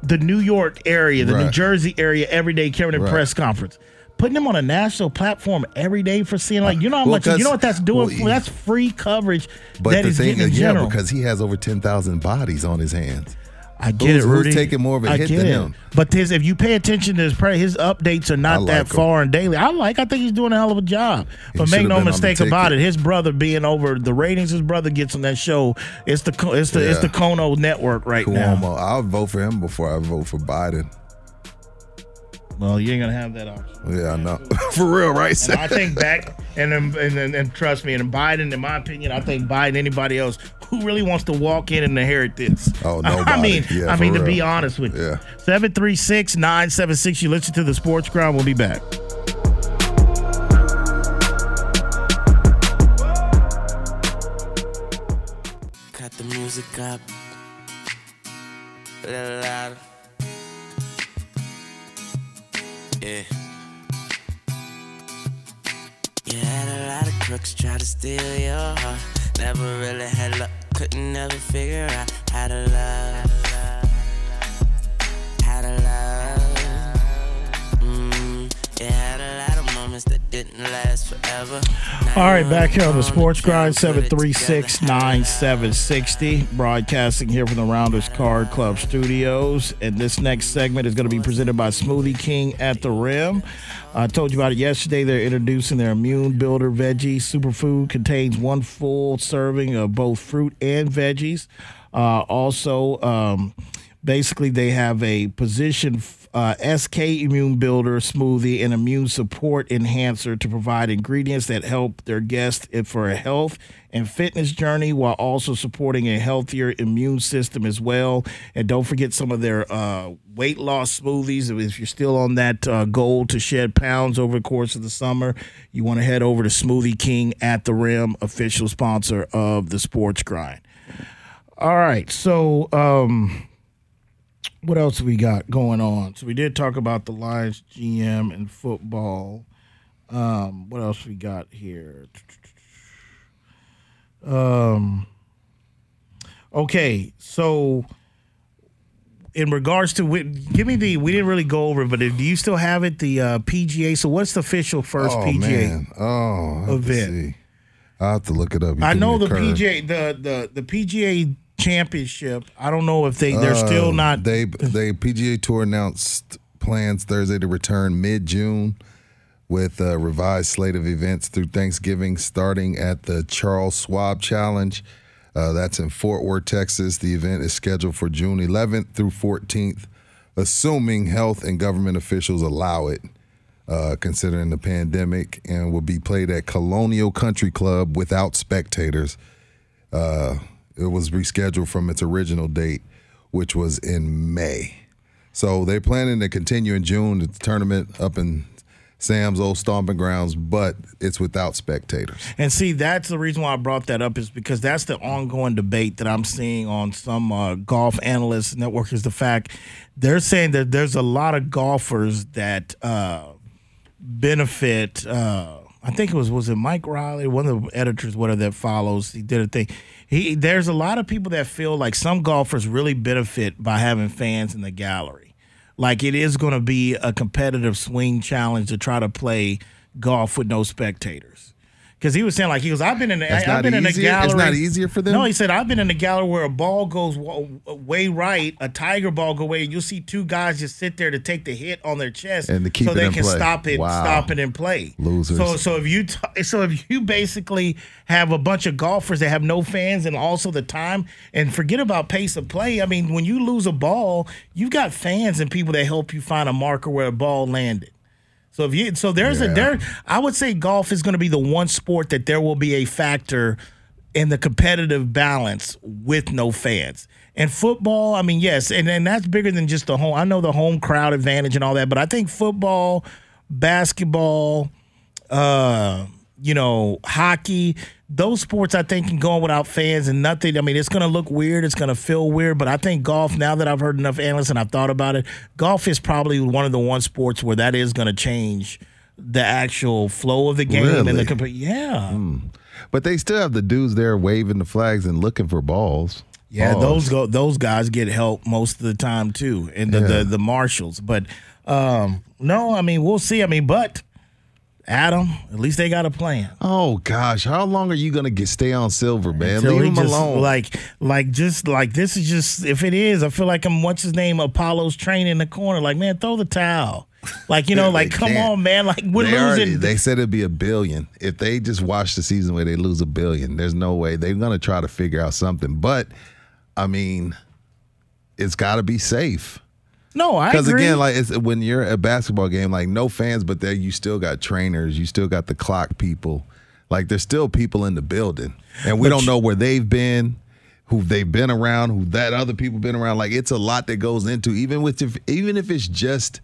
G: the New York area, the New Jersey area every day, carrying a
H: Right.
G: press conference. Putting him on a national platform every day for seeing like you know how
H: Well,
G: much you know what that's doing
H: well,
G: for that's free coverage
H: But
G: that
H: the thing
G: in
H: is, yeah,
G: general.
H: because he has over ten thousand bodies on his hands.
G: I get
H: Who's-
G: it,
H: who's
G: Rudy.
H: taking more of a
G: I
H: hit
G: get
H: than
G: it.
H: him?
G: But his, if you pay attention to his prayer, his updates are not
H: I
G: that
H: him.
G: far and daily. I like. I think he's doing a hell of a job. But make no
H: been on the
G: mistake about it. His brother being over the ratings, his brother gets on that show. It's the it's the it's the Cuomo network right now.
H: I'll vote for him before I vote for Biden.
G: Well, you ain't gonna have that option.
H: Yeah, I know. [LAUGHS] for real, right?
G: And I think back and, um, and and and trust me, and Biden, in my opinion, I think Biden, anybody else who really wants to walk in and inherit this?
H: Oh,
G: no. [LAUGHS]
H: I
G: mean,
H: Yeah,
G: I
H: for
G: mean to be honest with you.
H: Yeah.
G: 736 976. You listen to the Sports Grind. We'll be back.
Q: Cut the music up. A little louder. Yeah. You had a lot of crooks try to steal your heart. Never really had luck, couldn't never figure out how to love. How to love. Moments that didn't last forever.
G: All right, back here on the Sports Grind, 736 9760. Broadcasting here from the Rounders Card Club studios. And this next segment is going to be presented by Smoothie King at the Rim. I told you about it yesterday. They're introducing their Immune Builder Veggie Superfood. Contains one full serving of both fruit and veggies. Uh, also, um, basically, they have a position uh, SK Immune Builder smoothie and immune support enhancer to provide ingredients that help their guests for a health and fitness journey while also supporting a healthier immune system as well. And don't forget some of their uh, weight loss smoothies. If you're still on that uh, goal to shed pounds over the course of the summer, you want to head over to Smoothie King at the Rim, official sponsor of the Sports Grind. All right, so um, what else we got going on? So we did talk about the Lions GM and football. Um, what else we got here? Um, okay, so in regards to give me the we didn't really go over, it, but do you still have it? The uh, PGA. So what's the official first
H: oh,
G: PGA
H: Man. Oh, I
G: event?
H: I have to look it up. You
G: I know the
H: curve.
G: PGA the the the PGA championship. I don't know if they they're still
H: Uh,
G: not.
H: They they PGA Tour announced plans Thursday to return mid June with a revised slate of events through Thanksgiving, starting at the Charles Schwab Challenge. Uh, that's in Fort Worth, Texas. The event is scheduled for June 11th through 14th, assuming health and government officials allow it, uh, considering the pandemic, and will be played at Colonial Country Club without spectators. Uh, it was rescheduled from its original date, which was in May. So they're planning to continue in June the tournament up in Sam's old stomping grounds, but it's without spectators.
G: And see, that's the reason why I brought that up is because that's the ongoing debate that I'm seeing on some uh, golf analyst network is the fact they're saying that there's a lot of golfers that uh, benefit. Uh, I think it was was it Mike Riley, one of the editors, whatever that follows. He did a thing. He there's a lot of people that feel like some golfers really benefit by having fans in the gallery. Like it is going to be a competitive swing challenge to try to play golf with no spectators. Because he was saying like he goes, I've been in the,
H: That's
G: I, have
H: not
G: been in a
H: easier?
G: gallery.
H: It's not easier for them?
G: No, he said I've been in a gallery where a ball goes way right, a tiger ball go away, and you'll see two guys just sit there to take the hit on their chest,
H: And to keep
G: so they can
H: play.
G: stop it,
H: Wow.
G: stop it and play.
H: Losers.
G: So so if you t- so if you basically have a bunch of golfers that have no fans and also the time and forget about pace of play. I mean, when you lose a ball, you've got fans and people that help you find a marker where a ball landed. So if you so there's a there I would say golf is going to be the one sport that there will be a factor in the competitive balance with no fans. And football, I mean, yes, and, and that's bigger than just the home. I know the home crowd advantage and all that, but I think football, basketball, uh, you know, hockey, those sports I think can go on without fans and nothing. I mean, it's going to look weird. It's going to feel weird. But I think golf, now that I've heard enough analysts and I've thought about it, golf is probably one of the one sports where that is going to change the actual flow of the game and the
H: Really?
G: comp- yeah.
H: But they still have the dudes there waving the flags and looking for balls.
G: Yeah,
H: Balls.
G: those go, those guys get help most of the time too, and the
H: Yeah.
G: the, the marshals. But um, no, I mean we'll see. I mean, but Adam, at least they got a plan.
H: Oh gosh, how long are you gonna get stay on silver, man?
G: Until
H: Leave him
G: just,
H: alone.
G: Like, like just like this is just if it is, I feel like I'm what's his name, Apollo's train in the corner. Like, man, throw the towel. Like, you know, [LAUGHS] like come
H: can't.
G: on, man. Like we're
H: they already-
G: losing.
H: they said it'd be a billion. If they just watch the season where they lose a billion, there's no way they're gonna try to figure out something. But I mean, it's got to be safe.
G: No, I
H: Because again, like it's when you're at a basketball game, like no fans, but there you still got trainers, you still got the clock people. Like there's still people in the building, and we
G: But
H: don't know where they've been. who they've been around, who that other people been around. Like it's a lot that goes into even with if, even if it's just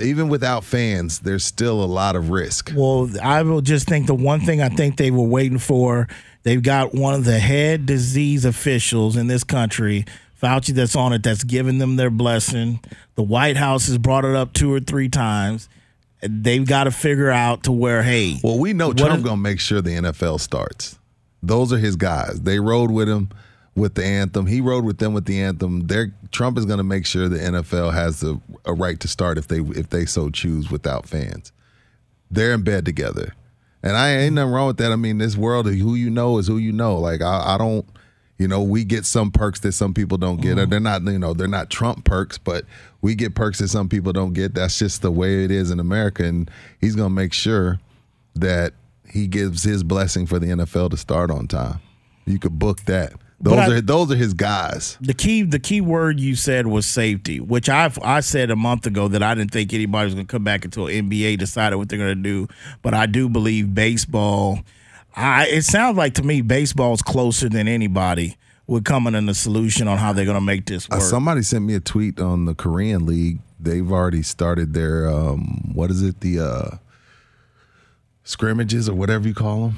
H: even without fans, there's still a lot of risk.
G: Well, I will just think the one thing I think they were waiting for, they've got one of the head disease officials in this country, Fauci, that's on it, that's giving them their blessing. The White House has brought it up two or three times. They've got to figure out to where, hey.
H: Well, we know
G: what
H: Trump
G: is-
H: gonna make sure the NFL starts. Those are his guys. They rode with him with the anthem. He rode with them with the anthem. They're, Trump is gonna make sure the NFL has a, a right to start if they if they so choose without fans. They're in bed together, and I ain't nothing wrong with that. I mean, this world of who you know is who you know. Like I, I don't. You know, we get some perks that some people don't get. Mm-hmm. They're not, you know, they're not Trump perks, but we get perks that some people don't get. That's just the way it is in America. And he's going to make sure that he gives his blessing for the NFL to start on time. You could book that. Those
G: I-
H: are those are his guys.
G: The key, the key word you said was safety, which I I said a month ago that I didn't think anybody was going to come back until NBA decided what they're going to do. But I do believe baseball. I it sounds like to me baseball's closer than anybody with coming in a solution on how they're going to make this
H: Uh,
G: work.
H: somebody sent me a tweet on the Korean League. They've already started their um, what is it? The uh, scrimmages or whatever you call them.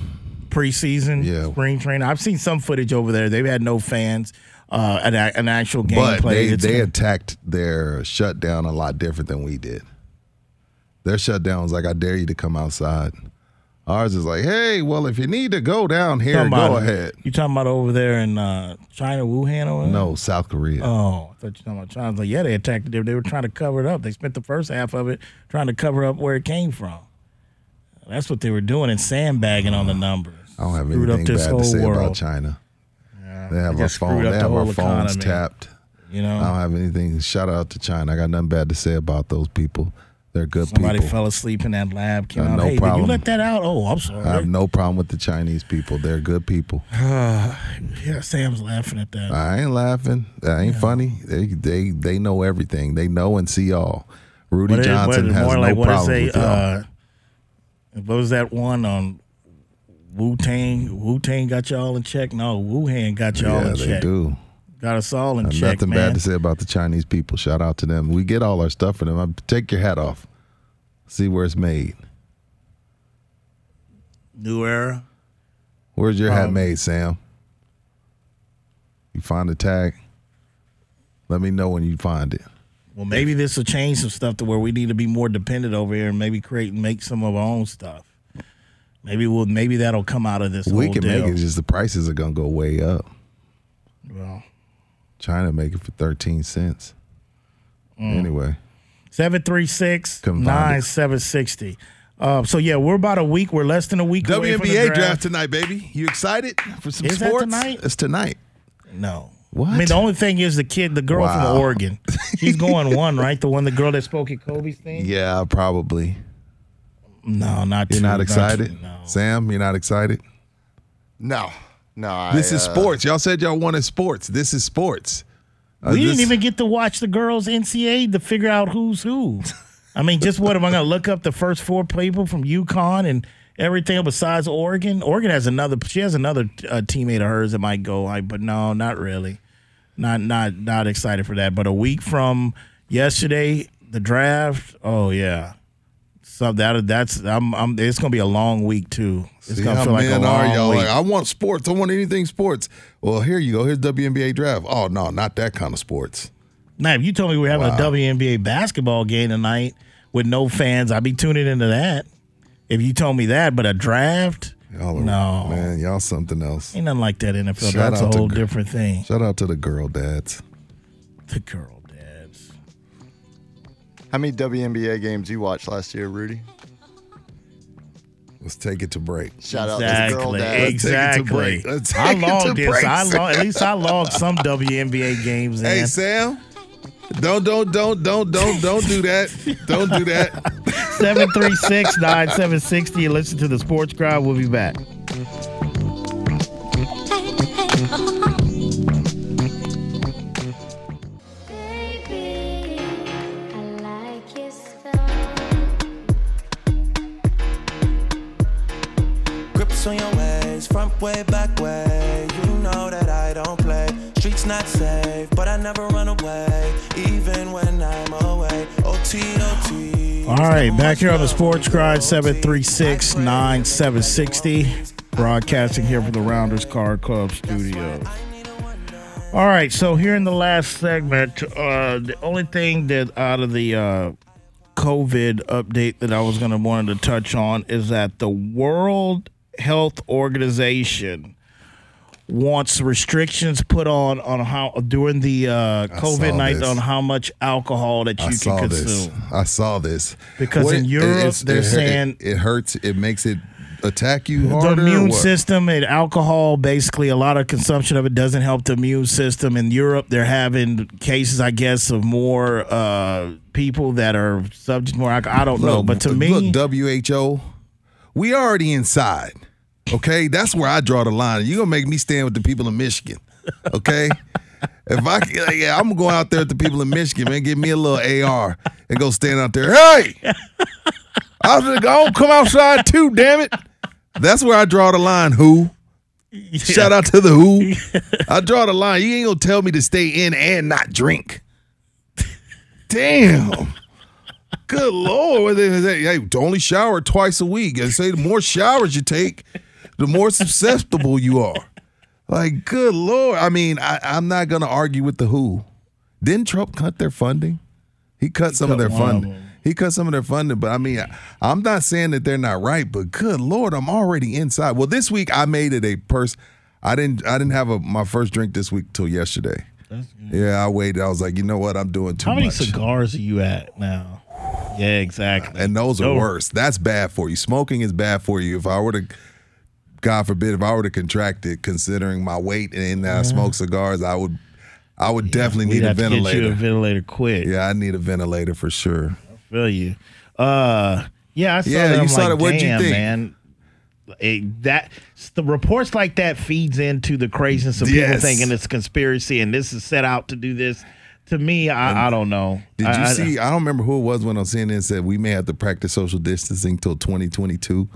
G: Preseason,
H: Yeah.
G: spring training. I've seen some footage over there. They've had no fans. Uh, an, an actual game
H: But
G: played.
H: they, they attacked their shutdown a lot different than we did. Their shutdown was like, I dare you to come outside. Ours is like, hey, well, if you need to go down here,
G: Talking
H: go
G: about-
H: ahead.
G: You talking about over there in uh, China, Wuhan? Or whatever?
H: No, South Korea.
G: Oh, I thought you were talking about China. I was like, yeah, they attacked it. They were trying to cover it up. They spent the first half of it trying to cover up where it came from. That's what they were doing and sandbagging on the numbers.
H: I don't have
G: Screwed up
H: anything
G: this
H: bad to
G: whole
H: say about. China. they
G: they
H: have our
G: just screwed
H: phone.
G: up
H: They
G: the
H: have our
G: whole
H: phones
G: economy.
H: tapped.
G: You know?
H: I don't have anything. Shout out to China. I got nothing bad to say about those people. They're good people.
G: Somebody
H: people.
G: fell asleep in that lab. Came
H: Uh,
G: out.
H: no
G: hey, did
H: problem.
G: you let that out? Oh, I'm sorry.
H: I have no problem with the Chinese people. They're good people. [SIGHS]
G: yeah, Sam's laughing at that.
H: I ain't laughing. That ain't funny. They they they know everything. They know and see all. Rudy
G: What is-
H: Johnson
G: what-
H: has
G: more
H: no
G: like what is
H: problem
G: they,
H: with
G: uh, what was that one on Wu Tang? Wu Tang got y'all in check. No, Wuhan got y'all
H: yeah,
G: in
H: they
G: check.
H: do.
G: Got us all in
H: Uh,
G: check,
H: Nothing
G: man.
H: bad to say about the Chinese people. Shout out to them. We get all our stuff from them. Take your hat off. See where it's made.
G: New era.
H: Where's your hat
G: Um,
H: made, Sam? You find the tag? Let me know when you find it.
G: Well, maybe this will change some stuff to where we need to be more dependent over here and maybe create and make some of our own stuff. Maybe we'll maybe that'll come out of this
H: we can
G: deal.
H: make it. Just the prices are gonna go way up.
G: Well,
H: China make it for thirteen cents.
G: Mm.
H: Anyway,
G: 736
H: Couldn't find it.
G: 9760. Uh, so, yeah, we're about a week. We're less than a week away from the
H: WNBA
G: draft.
H: draft. tonight, baby. You excited for some
G: Is that
H: sports?
G: tonight?
H: It's tonight.
G: No.
H: What?
G: I mean, the only thing is the kid, the girl
H: Wow.
G: from Oregon. She's [LAUGHS] going one, right? The one, the girl that spoke at Kobe's thing?
H: Yeah, probably.
G: No, not
H: You're
G: two,
H: not
G: not
H: excited,
G: no.
H: Sam. You're not excited.
I: No, no.
H: This is
I: uh,
H: sports. Y'all said y'all wanted sports. This is sports. Uh,
G: we
H: this-
G: didn't even get to watch the girls' NCAA to figure out who's who. I mean, just what am I going to look up the first four people from UConn and everything besides Oregon? Oregon has another. She has another uh, teammate of hers that might go. Like, but no, not really. Not not not excited for that. But a week from yesterday, the draft. Oh yeah. So that that's I'm, I'm it's gonna be a long week too. It's
H: See
G: gonna feel like a long
H: are y'all
G: week.
H: like I want sports. I want anything sports. Well, here you go. Here's WNBA draft. Oh no, not that kind of sports.
G: Now, if you told me we're having
H: Wow.
G: a WNBA basketball game tonight with no fans, I'd be tuning into that. If you told me that, but a draft,
H: Y'all are,
G: no,
H: man, y'all something else.
G: ain't nothing like that NFL.
H: Shout
G: That's a
H: out to
G: whole different thing.
H: Shout out to the girl dads.
G: The girl.
I: How many WNBA games you watched last year, Rudy?
H: Let's take it to break.
I: Shout out to the girl
G: Exactly.
I: dads.
G: Exactly.
H: Let's
G: I
H: take it to
G: logged this.
H: break,
G: I log, at least I logged some WNBA games in.
H: Hey Sam, don't don't don't don't don't don't do that. Don't do that.
G: 736 9760. Listen to the Sports Grind. We'll be back.
Q: Way, back way. You know that I don't play. it's not safe, but I never run away, even when I'm away.
G: All right, back here on the Sports Grind 736 9760. Broadcasting here from the Rounders Card Club studio. All right, so here in the last segment, uh, the only thing that out of the uh, COVID update that I was going to wanted to touch on is that the World Health Organization wants restrictions put on on how during the uh, COVID night
H: this.
G: on how much alcohol that you
H: I
G: can
H: saw
G: consume.
H: this. I saw this
G: Because in Europe,
H: it's-
G: they're
H: it, hurt-
G: saying-
H: it, it hurts. It makes it attack you
G: the
H: harder. or
G: immune
H: what?
G: system and alcohol basically a lot of consumption of it doesn't help the immune system in europe they're having cases i guess of more uh, people that are subject more alcohol. i don't know
H: Look,
G: but to me
H: look, WHO, we already inside. Okay, that's where I draw the line. You're gonna make me stand with the people in Michigan? Okay. If I, yeah, I'm gonna go out there with the people in Michigan, man. Give me a little AR and go stand out there. Hey, I was gonna come outside too. Damn it. That's where I draw the line. Who? Shout out to the Who. I draw the line. You ain't gonna tell me to stay in and not drink. Damn. Good lord! What they say, Hey, only shower twice a week. And say the more showers you take, the more susceptible you are. Like, good lord! I mean, I, I'm not gonna argue with the Who. Didn't Trump cut their funding? He cut some of their
G: of
H: funding. He cut some of their funding, but I mean, I, I'm not saying that they're not right. But good lord, I'm already inside. Well, this week I made it a person. I didn't. I didn't have a, my first drink this week till yesterday. Yeah, I waited. I was like, you know what? I'm doing too
G: how many
H: much.
G: cigars are you at now yeah exactly
H: and those are worse. That's bad for you. Smoking is bad for you. If I were to, God forbid, if I were to contract it, considering my weight and that I
G: Yeah.
H: smoke cigars, I would, I would definitely
G: we'd
H: need a
G: to get you a ventilator quick
H: Yeah, I need a ventilator for sure.
G: I feel you uh yeah i saw
H: Yeah,
G: that
H: you
G: I'm
H: saw
G: like,
H: that. What'd you think?
G: man It- that the reports like that feeds into the craziness of people thinking it's a conspiracy and this is set out to do this. To me, I, I don't know.
H: Did you
G: I- I-
H: see? I don't remember who it was when on CNN said we may have to practice social distancing till 2022.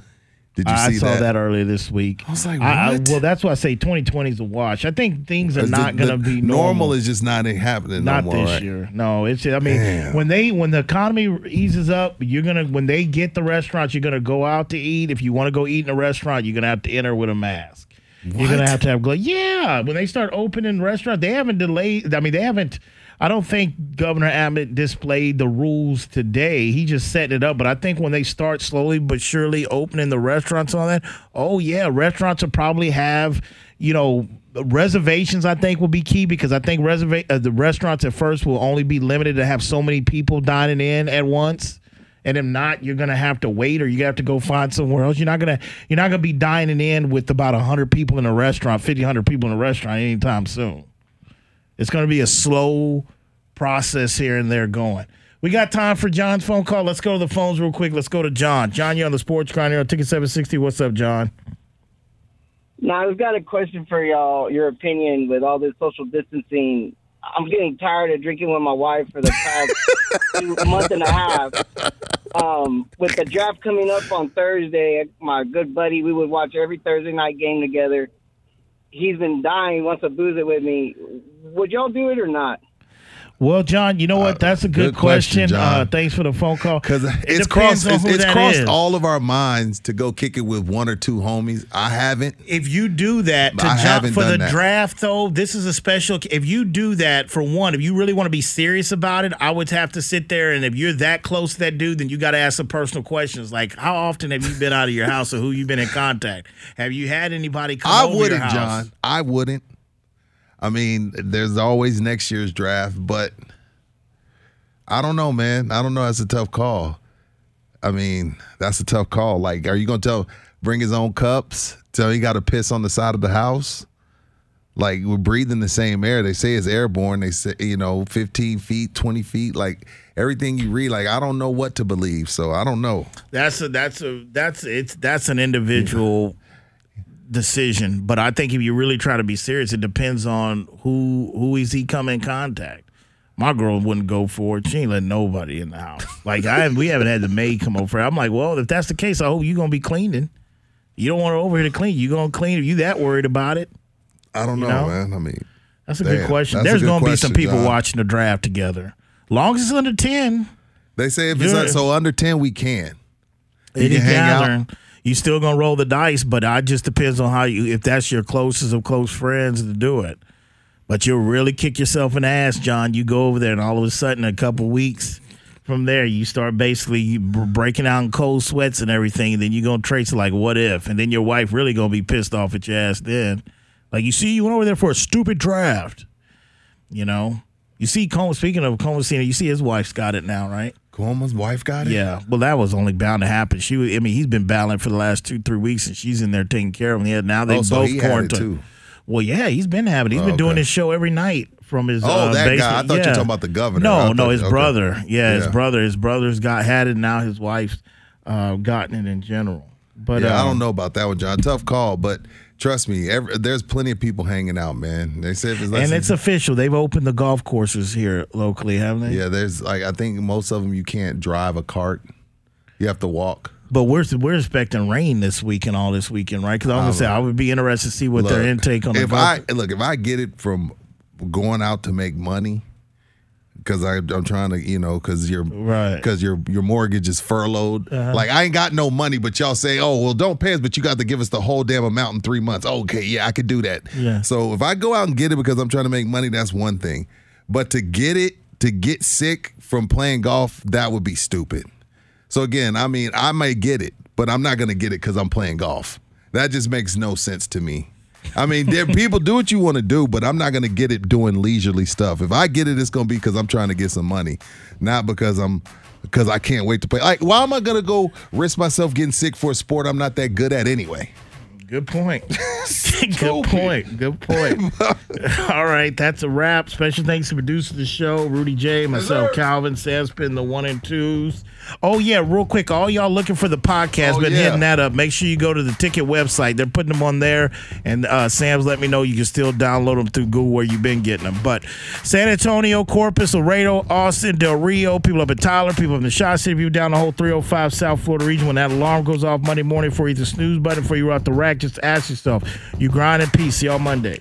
H: Did you
G: I
H: see
G: saw
H: that?
G: that? earlier this week. I
H: was like,
G: I,
H: what?
G: well, that's why I say 2020 is a wash. I think things are not going to
H: the
G: be normal.
H: is just not happening
G: not
H: no more.
G: this
H: right?
G: year. No, it's. I mean,
H: Damn.
G: when they when the economy eases up, you're gonna when they get the restaurants, you're gonna go out to eat. If you want to go eat in a restaurant, you're gonna have to enter with a mask. You're gonna have to have gloves. Yeah, when they start opening restaurants, they haven't delayed. I mean, they haven't. I don't think Governor Abbott displayed the rules today. He just set it up. But I think when they start slowly but surely opening the restaurants on that, oh yeah, restaurants will probably have, you know, reservations. I think will be key because I think reserva- uh, the restaurants at first will only be limited to have so many people dining in at once. And if not, you're gonna have to wait, or you have to go find somewhere else. You're not gonna you're not gonna be dining in with about hundred people in a restaurant, 50, 100 people in a restaurant anytime soon. It's to be a slow process here and there going. We got time for John's phone call. Let's go to the phones real quick. Let's go to John. John, you're on the Sports Grind here on Ticket 760. What's up, John?
R: Now, I've got a question for y'all. Your opinion with all this social distancing. I'm getting tired of drinking with my wife for the past two, [LAUGHS] month and a half. Um, with the draft coming up on Thursday, my good buddy, we would watch every Thursday night game together. He's been dying, wants to booze it with me. Would y'all do it or not?
G: Well, John, you know what? That's a good,
H: good question,
G: question.
H: John.
G: Uh, thanks for the phone call.
H: Because
G: It
H: it's
G: depends
H: crossed, it's, it's crossed
G: is.
H: all of our minds to go kick it with one or two homies. I haven't.
G: If you do that to
H: I
G: John,
H: haven't
G: for the
H: that.
G: draft, though, this is a special. If you do that for one, if you really want to be serious about it, I would have to sit there. And if you're that close to that dude, then you got to ask some personal questions, like how often have you been out of your house, or who you been in contact? Have you had anybody come
H: I
G: over your
H: wouldn't,
G: house?
H: John. I wouldn't. I mean, there's always next year's draft, but I don't know, man. I don't know. That's a tough call. I mean, that's a tough call. Like, are you gonna tell bring his own cups? Tell he got to piss on the side of the house? Like we're breathing the same air. They say it's airborne. They say you know, 15 feet, 20 feet. Like everything you read. Like I don't know what to believe. So I don't know.
G: That's a that's a that's it's that's an individual decision. But I think if you really try to be serious, it depends on who who is he come in contact. My girl wouldn't go for it. She ain't letting nobody in the house. Like I we haven't had the maid come over. I'm like, well, if that's the case, I hope you're gonna be cleaning. You don't want her over here to clean. You gonna clean if you that worried about it.
H: I don't
G: You
H: know,
G: know?
H: man. I mean,
G: That's a good question. There's
H: good
G: going to be some people
H: John.
G: watching the draft together. Long as it's under 10,
H: They say if it's like, so under ten, we can. You can hang out.
G: You still to roll the dice, but I just depends on how you, if that's your closest of close friends to do it. But you'll really kick yourself in the ass, John. You go over there, and all of a sudden, a couple weeks from there, you start basically breaking out in cold sweats and everything. And then you're to trace like, what if? And then your wife really to be pissed off at your ass then. Like, you see, you went over there for a stupid draft. You know? You see, Cuomo, speaking of Cena, you see his wife's got it now, right?
H: Cuomo's wife got it.
G: Yeah. Well, that was only bound to happen. She, was, I mean, he's been battling for the last two, three weeks, and she's in there taking care of him. Yeah, now they
H: Oh, so
G: both quarantined. Well, yeah, he's been having. it. He's
H: Oh,
G: been doing
H: okay.
G: his show every night from his.
H: Oh,
G: uh,
H: that guy. I thought you were talking about the governor.
G: No,
H: I
G: no, his
H: okay.
G: brother. Yeah, his brother. His brother's got had it. Now his wife's uh, gotten it in general. But
H: yeah, I
G: um,
H: don't know about that one, John. Tough call, but trust me, every, there's plenty of people hanging out, man. They say if it's
G: And it's official. They've opened the golf courses here locally, haven't they?
H: yeah, there's like I think most of them you can't drive a cart. You have to walk.
G: But we're we're expecting rain this week and all this weekend, right? Because I was gonna say I would be interested to see what their intake on the
H: if
G: golf.
H: I look if I get it from going out to make money because I'm trying to you know because your
G: Right.
H: because your your mortgage is furloughed.
G: Uh-huh.
H: Like I ain't got no money, but y'all say, oh well, don't pay us, but you got to give us the whole damn amount in three months. Okay, yeah, I could do that.
G: Yeah.
H: So if I go out and get it because I'm trying to make money, that's one thing. But to get it to get sick from playing golf, that would be stupid. So again, I mean, I may get it, but I'm not going to get it because I'm playing golf. That just makes no sense to me. I mean, there, people do what you want to do, but I'm not going to get it doing leisurely stuff. If I get it, it's going to be because I'm trying to get some money, not because I'm because I can't wait to play. Like, why am I going to go risk myself getting sick for a sport I'm not that good at anyway?
G: Good point. [LAUGHS] Good point. Good point. [LAUGHS] All right, that's a wrap. Special thanks to producer of the show, Rudy J, myself, Calvin, Sam Spin, the one and twos. Oh yeah, real quick, all y'all looking for the podcast,
H: Oh,
G: been
H: yeah.
G: hitting that up. Make sure you go to the ticket website. They're putting them on there, and uh, Sam's let me know you can still download them through Google where you've been getting them. But San Antonio, Corpus, Laredo, Austin, Del Rio, people up in Tyler, people up in the Shot City, people down the whole 305 South Florida region. When that alarm goes off Monday morning for you, the snooze button before you out the rack, just ask yourself, you grind in peace. See y'all Monday.